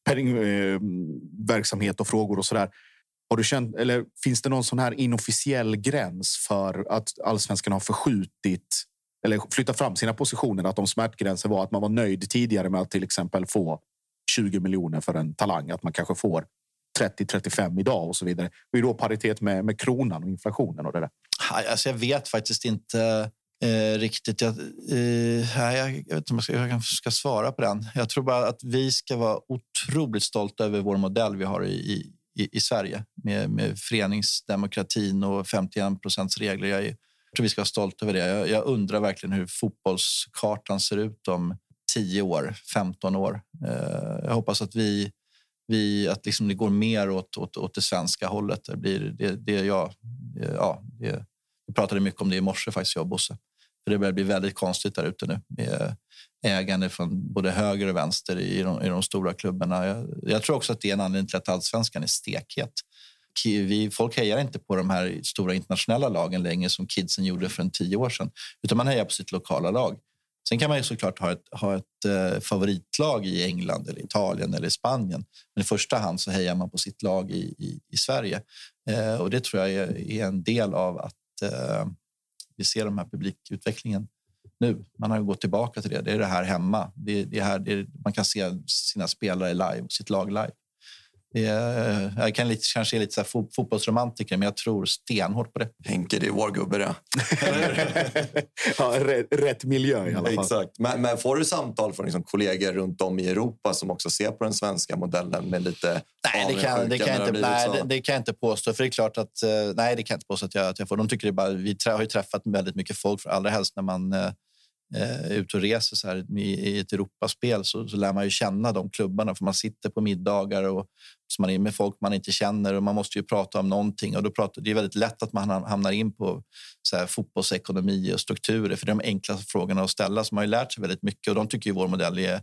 penning eh, verksamhet och frågor och så där. Har du känt, eller finns det någon sån här inofficiell gräns för att allsvenskan har förskjutit eller flyttat fram sina positioner? Att om smärtgränsen var att man var nöjd tidigare med att till exempel få 20 miljoner för en talang, att man kanske får 30-35 idag och så vidare. Och är då paritet med, med kronan och inflationen och det där. Alltså jag vet faktiskt inte eh, riktigt. Jag, eh, jag, jag vet inte om jag ska, jag ska svara på den. Jag tror bara att vi ska vara otroligt stolta över vår modell vi har i, i, i Sverige med, med föreningsdemokratin och 51 procents regler. Jag, är, jag tror vi ska vara stolta över det. Jag, jag undrar verkligen hur fotbollskartan ser ut om 10 år, 15 år. Eh, jag hoppas att vi vi, att liksom det går mer åt, åt, åt det svenska hållet. Det, blir, det, det, ja, det, ja, det, vi pratade mycket om det i morse, faktiskt, jag och Bosse. För det börjar bli väldigt konstigt där ute nu med ägande från både höger och vänster i de, i de stora klubbarna. Jag, jag tror också att det är en anledning till att allsvenskan är stekhet. Vi, folk hejar inte på de här stora internationella lagen längre som kidsen gjorde för en tio år sedan, utan man hejar på sitt lokala lag. Sen kan man ju såklart ha ett, ha ett eh, favoritlag i England, eller Italien eller Spanien. Men i första hand så hejar man på sitt lag i, i, i Sverige. Eh, och det tror jag är, är en del av att eh, vi ser den här publikutvecklingen nu. Man har ju gått tillbaka till det. Det är det här hemma. Det, det här, det är, man kan se sina spelare live, sitt lag live. Är, jag kan lite, kanske är lite så här fot, fotbollsromantiker, men jag tror stenhårt på det. Henke, det är vår gubbe det. ja, rätt, rätt miljö i alla fall. Exakt. Men, men får du samtal från liksom kollegor runt om i Europa som också ser på den svenska modellen med lite Nej, det kan, det, kan jag inte, blivit nej så? det, det kan jag inte påstå. För det är klart att, eh, nej, det kan jag inte påstå att jag, att jag får. De tycker det bara, vi har ju träffat väldigt mycket folk, för allra helst när man eh, ut ute och reser så här i, i ett Europaspel så, så lär man ju känna de klubbarna för man sitter på middagar och så man är med folk man inte känner och man måste ju prata om någonting och då pratar, det är väldigt lätt att man hamnar in på så här, fotbollsekonomi och strukturer för det är de enklaste frågorna att ställa så man har ju lärt sig väldigt mycket och de tycker ju vår modell är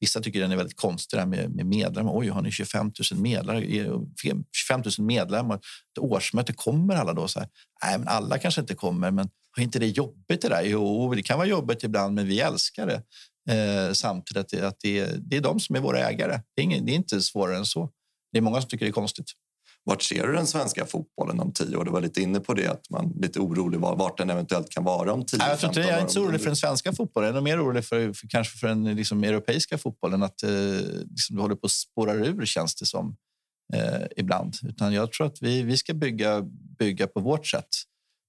Vissa tycker den är väldigt konstig där med, med medlemmar. Oj, har ni 25 000 medlemmar? 25 000 medlemmar. Ett årsmöte, kommer alla då? Så här, Nej, men alla kanske inte kommer, men har inte det jobbigt det där? Jo, det kan vara jobbigt ibland, men vi älskar det. Eh, samtidigt att, det, att det, är, det är de som är våra ägare. Det är, ingen, det är inte svårare än så. Det är många som tycker det är konstigt. Vart ser du den svenska fotbollen om tio år? Du var lite inne på det, att man är lite orolig vart den eventuellt kan vara om 10 Nej, jag, är inte så orolig för den svenska fotbollen. Jag är mer orolig för, för kanske för den liksom, europeiska fotbollen. Att eh, liksom, du håller på att spåra ur, känns det som, eh, ibland. Utan jag tror att vi, vi ska bygga, bygga på vårt sätt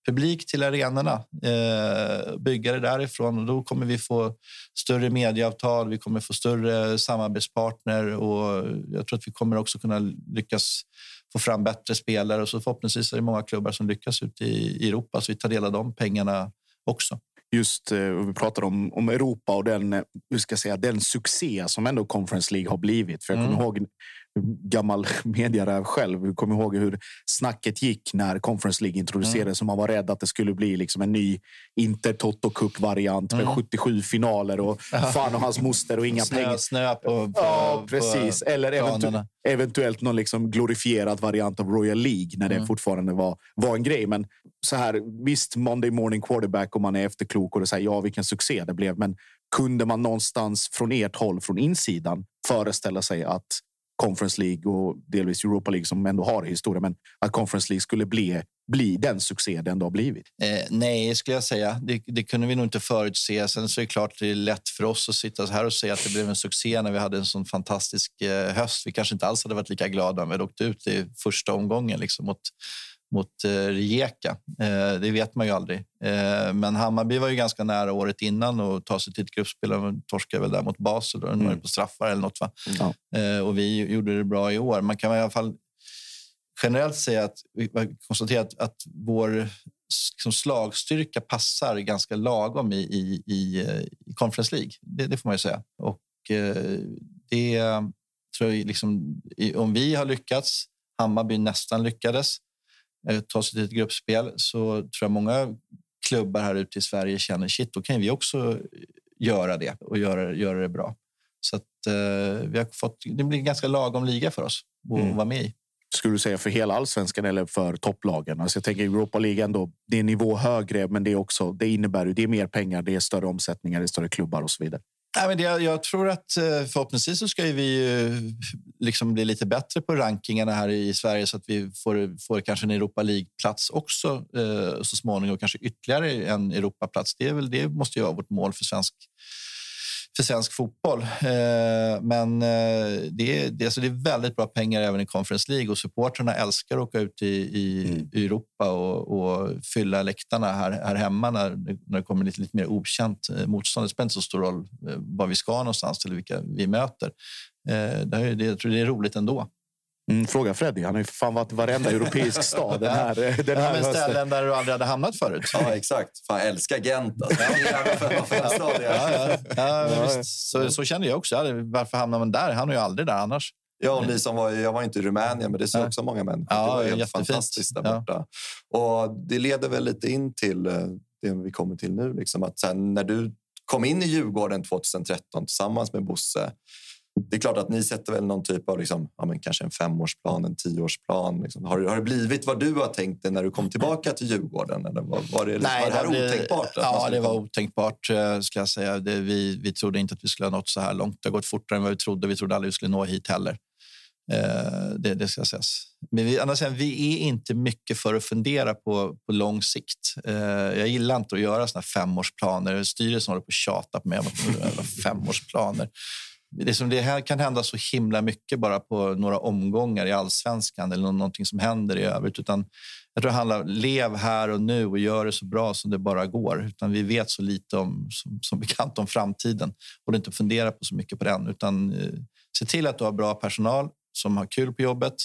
publik till arenorna, eh, bygga det därifrån. Och då kommer vi få större medieavtal, vi kommer få större samarbetspartner och jag tror att vi kommer också kunna lyckas få fram bättre spelare och så förhoppningsvis är det många klubbar som lyckas ute i Europa så vi tar del av de pengarna också. Just eh, vi pratar om, om Europa och den, eh, hur ska säga, den succé som ändå Conference League har blivit. För jag kommer mm. ihåg gammal mediaräv själv. Jag kommer ihåg hur snacket gick när Conference League introducerades. Mm. man var rädd att det skulle bli liksom en ny Inter Toto Cup-variant med 77 mm. finaler och fan och hans moster och inga snö, pengar. Snö på, på, ja, precis. På Eller eventu eventuellt någon liksom glorifierad variant av Royal League när det mm. fortfarande var, var en grej. Men så här, visst, Monday morning quarterback om man är efterklok och säger ja, vilken succé det blev. Men kunde man någonstans från ert håll, från insidan, föreställa sig att Conference League och delvis Europa League som ändå har historia, men att Conference League skulle bli, bli den succé det ändå har blivit? Eh, nej, skulle jag säga. Det, det, kunde vi nog inte förutse. Sen så är det klart det är lätt för oss att sitta här och säga att det blev en succé när vi hade en sån fantastisk eh, höst. Vi kanske inte alls hade varit lika glada om vi hade åkt ut i första omgången liksom, mot mot eh, Rijeka. Eh, det vet man ju aldrig. Eh, men Hammarby var ju ganska nära året innan och ta sig till ett gruppspel. De torskade väl där mot Basel och mm. på straffar eller något. Va? Eh, och vi gjorde det bra i år. Man kan i alla fall generellt säga att vi konstaterar att, att vår liksom, slagstyrka passar ganska lagom i, i, i, i Conference League. Det, det, får man ju säga. Och eh, det tror jag liksom, om vi har lyckats, Hammarby nästan lyckades, ta sig till ett gruppspel så tror jag många klubbar här ute i Sverige känner shit, då kan vi också göra det och göra, göra det bra. Så att, eh, vi har fått, det blir en ganska lagom liga för oss att mm. vara med i. Skulle du säga för hela allsvenskan eller för topplagen? Alltså jag tänker Europa League ändå. Det är nivå högre, men det är också. Det innebär ju det är mer pengar, det är större omsättningar, det är större klubbar och så vidare. Nej, men det, jag tror att eh, förhoppningsvis så ska vi eh, liksom bli lite bättre på rankingarna här i Sverige så att vi får, får kanske en Europa League-plats också eh, så småningom. Kanske ytterligare en Europaplats. Det, är väl, det måste ju vara vårt mål för svensk för svensk fotboll. Eh, men eh, det är, det, alltså det är väldigt bra pengar även i Conference League och supportrarna älskar att åka ut i, i mm. Europa och, och, fylla läktarna här, här hemma när, när det kommer lite, lite mer okänt eh, motstånd. Det spelar inte så stor roll var vi ska någonstans eller vilka vi möter. Det, är, det, jag tror det är roligt ändå. Mm, fråga Freddy. Han har ju fan varit i varenda europeisk stad den här, den här ja, ställen där du aldrig hade hamnat förut. Ja, exakt. Fan, jag älskar Gent. Alltså. ja, ja, ja, ja, så, så känner jag också. Varför hamnar man där? Han är ju aldrig där annars. Ja, ni som var, jag var inte i Rumänien, men det ser också många människor. Ja, det var helt jättefint. fantastiskt där borta. Och det leder väl lite in till eh, det vi kommer till nu. Liksom att sen när du kom in i Djurgården 2013 tillsammans med Bosse det är klart att ni sätter väl någon typ av liksom, ja, men kanske en femårsplan, en tioårsplan. Liksom. Har, har det blivit vad du har tänkt dig när du kom tillbaka till Djurgården? Eller var, var det, Nej, var det här det, otänkbart? Ja, det var otänkbart. Eh, ska jag säga. Det, vi, vi trodde inte att vi skulle ha nått så här långt. Det har gått fortare än vad vi trodde. Vi trodde aldrig vi skulle nå hit heller. Eh, det, det ska sägas. Men vi, annars, vi är inte mycket för att fundera på, på lång sikt. Eh, jag gillar inte att göra såna femårsplaner. Styrelsen håller på att tjata på mig om femårsplaner det, som det här kan hända så himla mycket bara på några omgångar i allsvenskan eller någonting som händer i övrigt. Utan jag tror det handlar lev här och nu och gör det så bra som det bara går. Utan vi vet så lite om, som, som bekant om framtiden och inte fundera på så mycket på den. Utan eh, se till att du har bra personal som har kul på jobbet.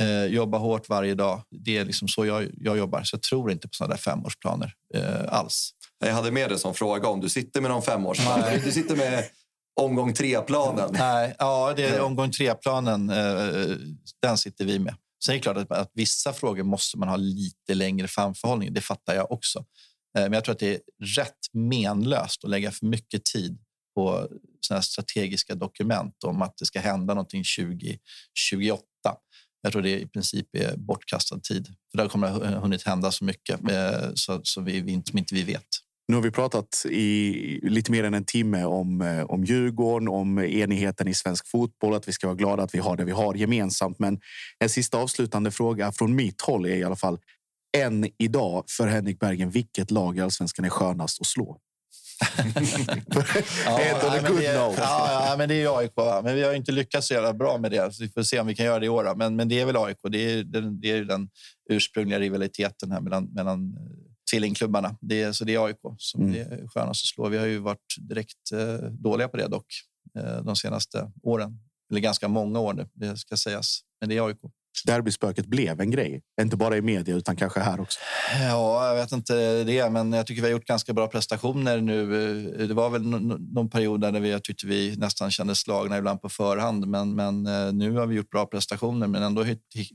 Eh, jobba hårt varje dag. Det är liksom så jag, jag jobbar. Så jag tror inte på såna där femårsplaner eh, alls. Jag hade med det som fråga om du sitter med någon femårsplan. Du sitter med omgång tre-planen. Nej, ja, det är omgång tre-planen. Eh, den sitter vi med. Sen är det klart att, att vissa frågor måste man ha lite längre framförhållning. Det fattar jag också. Eh, men jag tror att det är rätt menlöst att lägga för mycket tid på såna strategiska dokument om att det ska hända någonting 2028. Jag tror det i princip är bortkastad tid. För där kommer det hunnit hända så mycket eh, så, så vi, vi, som inte vi vet. Nu har vi pratat i lite mer än en timme om, eh, om Djurgården, om enigheten i svensk fotboll, att vi ska vara glada att vi har det vi har gemensamt. Men en sista avslutande fråga från mitt håll är i alla fall än idag för Henrik Bergen. Vilket lag i allsvenskan är skönast att slå? Ja, nej, men det, ja, ja, men det är AIK. va? Men vi har inte lyckats så jävla bra med det. Så vi får se om vi kan göra det i år. Men, men det är väl AIK. Det är, den, det är ju den ursprungliga rivaliteten här mellan, mellan tvillingklubbarna. Det är, så det är AIK som Mm. det är skönast att slå. Vi har ju varit direkt eh, dåliga på det dock eh, de senaste åren. Eller ganska många år nu, det ska sägas. Men det är AIK. Derbyspöket blev en grej, inte bara i media utan kanske här också. Ja, jag vet inte det, men jag tycker vi har gjort ganska bra prestationer nu. Det var väl nå- nå- någon period där vi jag tyckte vi nästan kände slagna ibland på förhand, men, men eh, nu har vi gjort bra prestationer, men ändå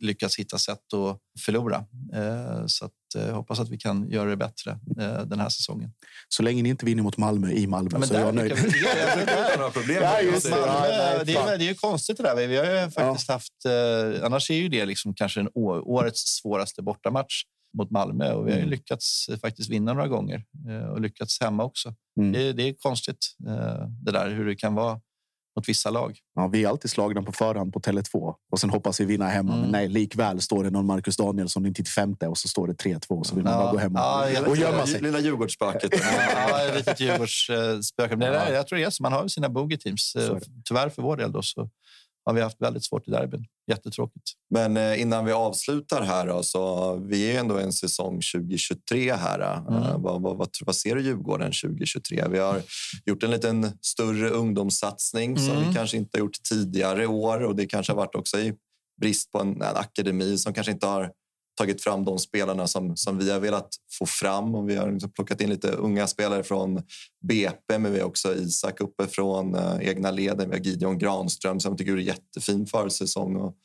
lyckats hitta sätt att förlora. Eh, Så att, eh, hoppas att vi kan göra det bättre eh, den här säsongen. Så länge ni inte vinner mot Malmö i Malmö Ja, men så är jag nöjd. vi- Ja, det. Malmö, Ja, nej, det, är, det är ju konstigt det där. Vi har ju faktiskt haft... Eh, annars är ju det liksom kanske en å, årets svåraste bortamatch mot Malmö och vi har ju Mm. lyckats eh, faktiskt vinna några gånger eh, och lyckats hemma också. Mm. Det, det är konstigt eh, det där hur det kan vara mot vissa lag. Ja, vi är alltid slagna på förhand på Tele2 och sen hoppas vi vinna hemma. Mm. Men nej, likväl står det någon Marcus Danielsson i 95 och så står det 3-2 så vill man Ja, bara gå hem och, ja, och gömma sig. Lilla Djurgårdsspöket. Ja, litet Djurgårdsspöke. Men det där, jag tror det är så. Man har ju sina bogey-teams. Eh. Tyvärr för vår del då, så har vi haft väldigt svårt i derbyn. Jättetråkigt. Men eh, innan vi avslutar här då, så vi är ändå en säsong 2023 här. Eh, Mm. vad, vad, vad, vad ser du Djurgården 2023? Vi har gjort en liten större ungdomssatsning som Mm. vi kanske inte har gjort tidigare år och det kanske har varit också i brist på en, en akademi som kanske inte har tagit fram de spelarna som, som vi har velat få fram. Och vi har liksom plockat in lite unga spelare från BP, men vi har också Isak uppe från eh, egna leden. Vi har Gideon Granström som jag tycker är jättefin försäsong. Och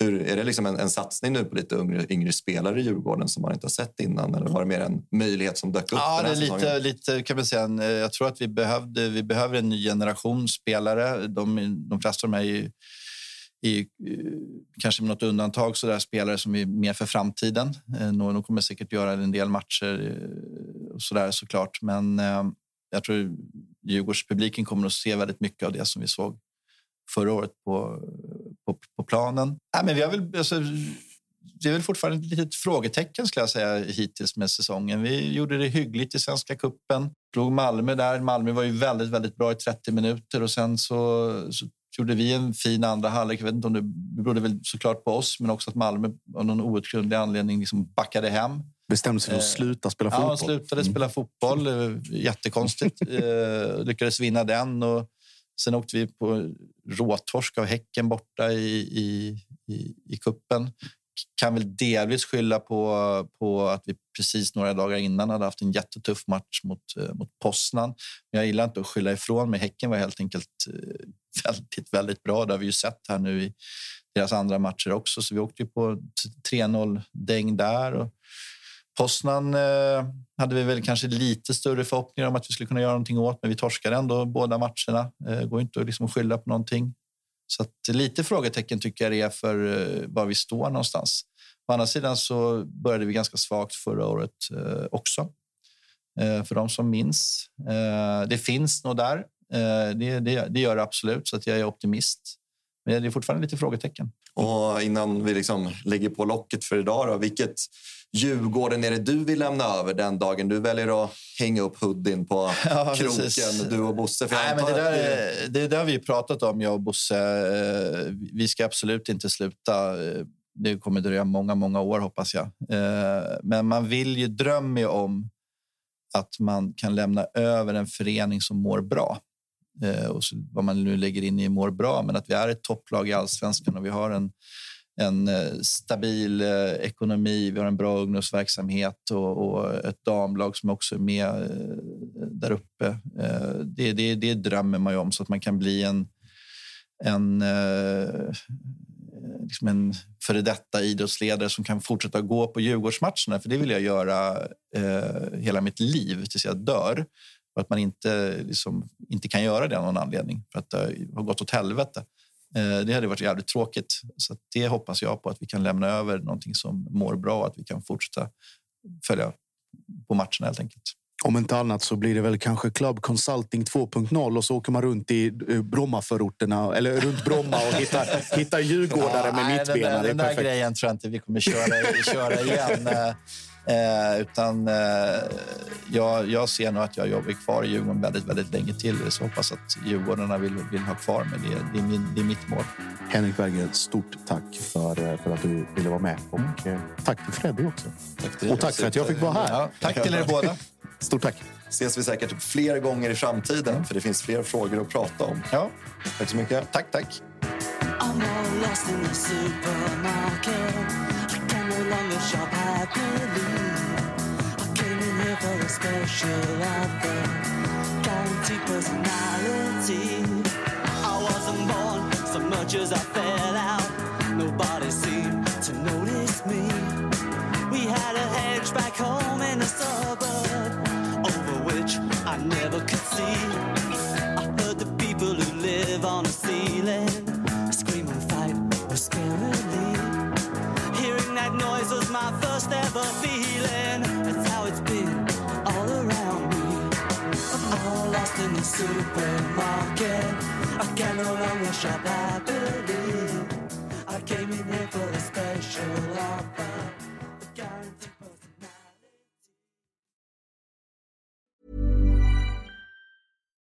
hur, är det liksom en, en satsning nu på lite yngre, yngre spelare i Djurgården som man inte har sett innan? Eller var det mer en möjlighet som dök upp Ja, det är lite, säsongen? lite kan man säga. en, eh, Jag tror att vi, behövde, vi behöver en ny generation spelare. De, de flesta av dem är ju är eh, kanske med något undantag så där spelare som är mer för framtiden. Eh, Någon De kommer säkert göra en del matcher eh, och så där såklart. Men eh, jag tror Djurgårdspubliken kommer att se väldigt mycket av det som vi såg förra året på, på, på planen. Nej, men vi har väl, alltså, det är väl fortfarande ett litet frågetecken skulle jag säga hittills med säsongen. Vi gjorde det hyggligt i Svenska kuppen. Drog Malmö där. Malmö var ju väldigt, väldigt bra i 30 minuter och sen så, så gjorde vi en fin andra halvlek. Jag vet inte om det berodde väl såklart på oss, men också att Malmö av någon outgrundlig anledning liksom backade hem. Bestämde sig för att Eh, sluta spela Ja, fotboll. han slutade Mm. spela fotboll. Eh, Jättekonstigt. Eh, lyckades vinna den. Och sen åkte vi på råtorsk av Häcken borta i, i, i, i kuppen. Kan väl delvis skylla på, på att vi precis några dagar innan hade haft en jättetuff match mot, eh, mot Poznan. Men jag gillar inte att skylla ifrån mig. Häcken var helt enkelt eh, väldigt, väldigt bra. Det har vi ju sett här nu i deras andra matcher också. Så vi åkte ju på 3-0 däng där. Och Poznan eh, hade vi väl kanske lite större förhoppningar om att vi skulle kunna göra någonting åt, men vi torskade ändå båda matcherna. Eh, går inte att liksom skylla på någonting. Så att lite frågetecken tycker jag det är för eh, var vi står någonstans. Å andra sidan så började vi ganska svagt förra året eh, också. Eh, för de som minns. Det finns nog där. Det, det, det gör det absolut, så att jag är optimist. Men det är fortfarande lite frågetecken. Och innan vi liksom lägger på locket för idag, då, vilket Djurgården är det du vill lämna över den dagen du väljer att hänga upp hoodien på Ja, kroken, precis. du och Bosse? För Nej, men det, där, är- det där har vi pratat om, jag och Bosse. Eh, Vi ska absolut inte sluta. Eh, Det kommer dröja många, många år hoppas jag. Eh, Men man vill ju, drömmer ju om att man kan lämna över en förening som mår bra. Eh, och så, vad man nu lägger in i mår bra, men att vi är ett topplag i allsvenskan och vi har en, en eh, stabil eh, ekonomi. Vi har en bra ungdomsverksamhet och, och ett damlag som också är med där uppe. Det, det, det drömmer man ju om så att man kan bli en, en liksom en före detta idrottsledare som kan fortsätta gå på Djurgårdsmatcherna. För det vill jag göra eh, hela mitt liv tills jag dör. Och att man inte, liksom, inte kan göra det av någon anledning för att det har gått åt helvete. Eh, det hade varit jävligt tråkigt. Så det hoppas jag på att vi kan lämna över någonting som mår bra och att vi kan fortsätta följa på matcherna helt enkelt. Om inte annat så blir det väl kanske Club Consulting 2.0 och så åker man runt i eh, Brommaförorterna eller runt Bromma och hittar, hittar djurgårdare med nej, mittbena. Den, Det är den där grejen tror jag inte vi kommer köra, köra igen. Eh, Eh, utan eh, jag, jag ser nog att jag jobbar kvar i Djurgården väldigt, väldigt länge till. Så hoppas att Djurgårdarna vill, vill ha kvar mig. Det, det, är min, det är mitt mål. Henrik Berggren, stort tack för, för att du ville vara med. Och eh, tack till Freddy också. Tack till och tack för att jag fick vara här. Ja, tack till er båda. Stort tack. Ses vi säkert fler gånger i framtiden, för det finns fler frågor att prata om. Ja. Tack så mycket. Tack, tack. I shop happily. I came in here for a special offer, guaranteed personality. I wasn't born so much as I fell out. Nobody seemed to notice me. We had a hedge back home in the suburb, over which I never could see. I heard the people who live on the ceiling scream and fight noise was my first ever feeling. That's how it's been all around me. I'm all lost in the supermarket. I can no longer shop happily.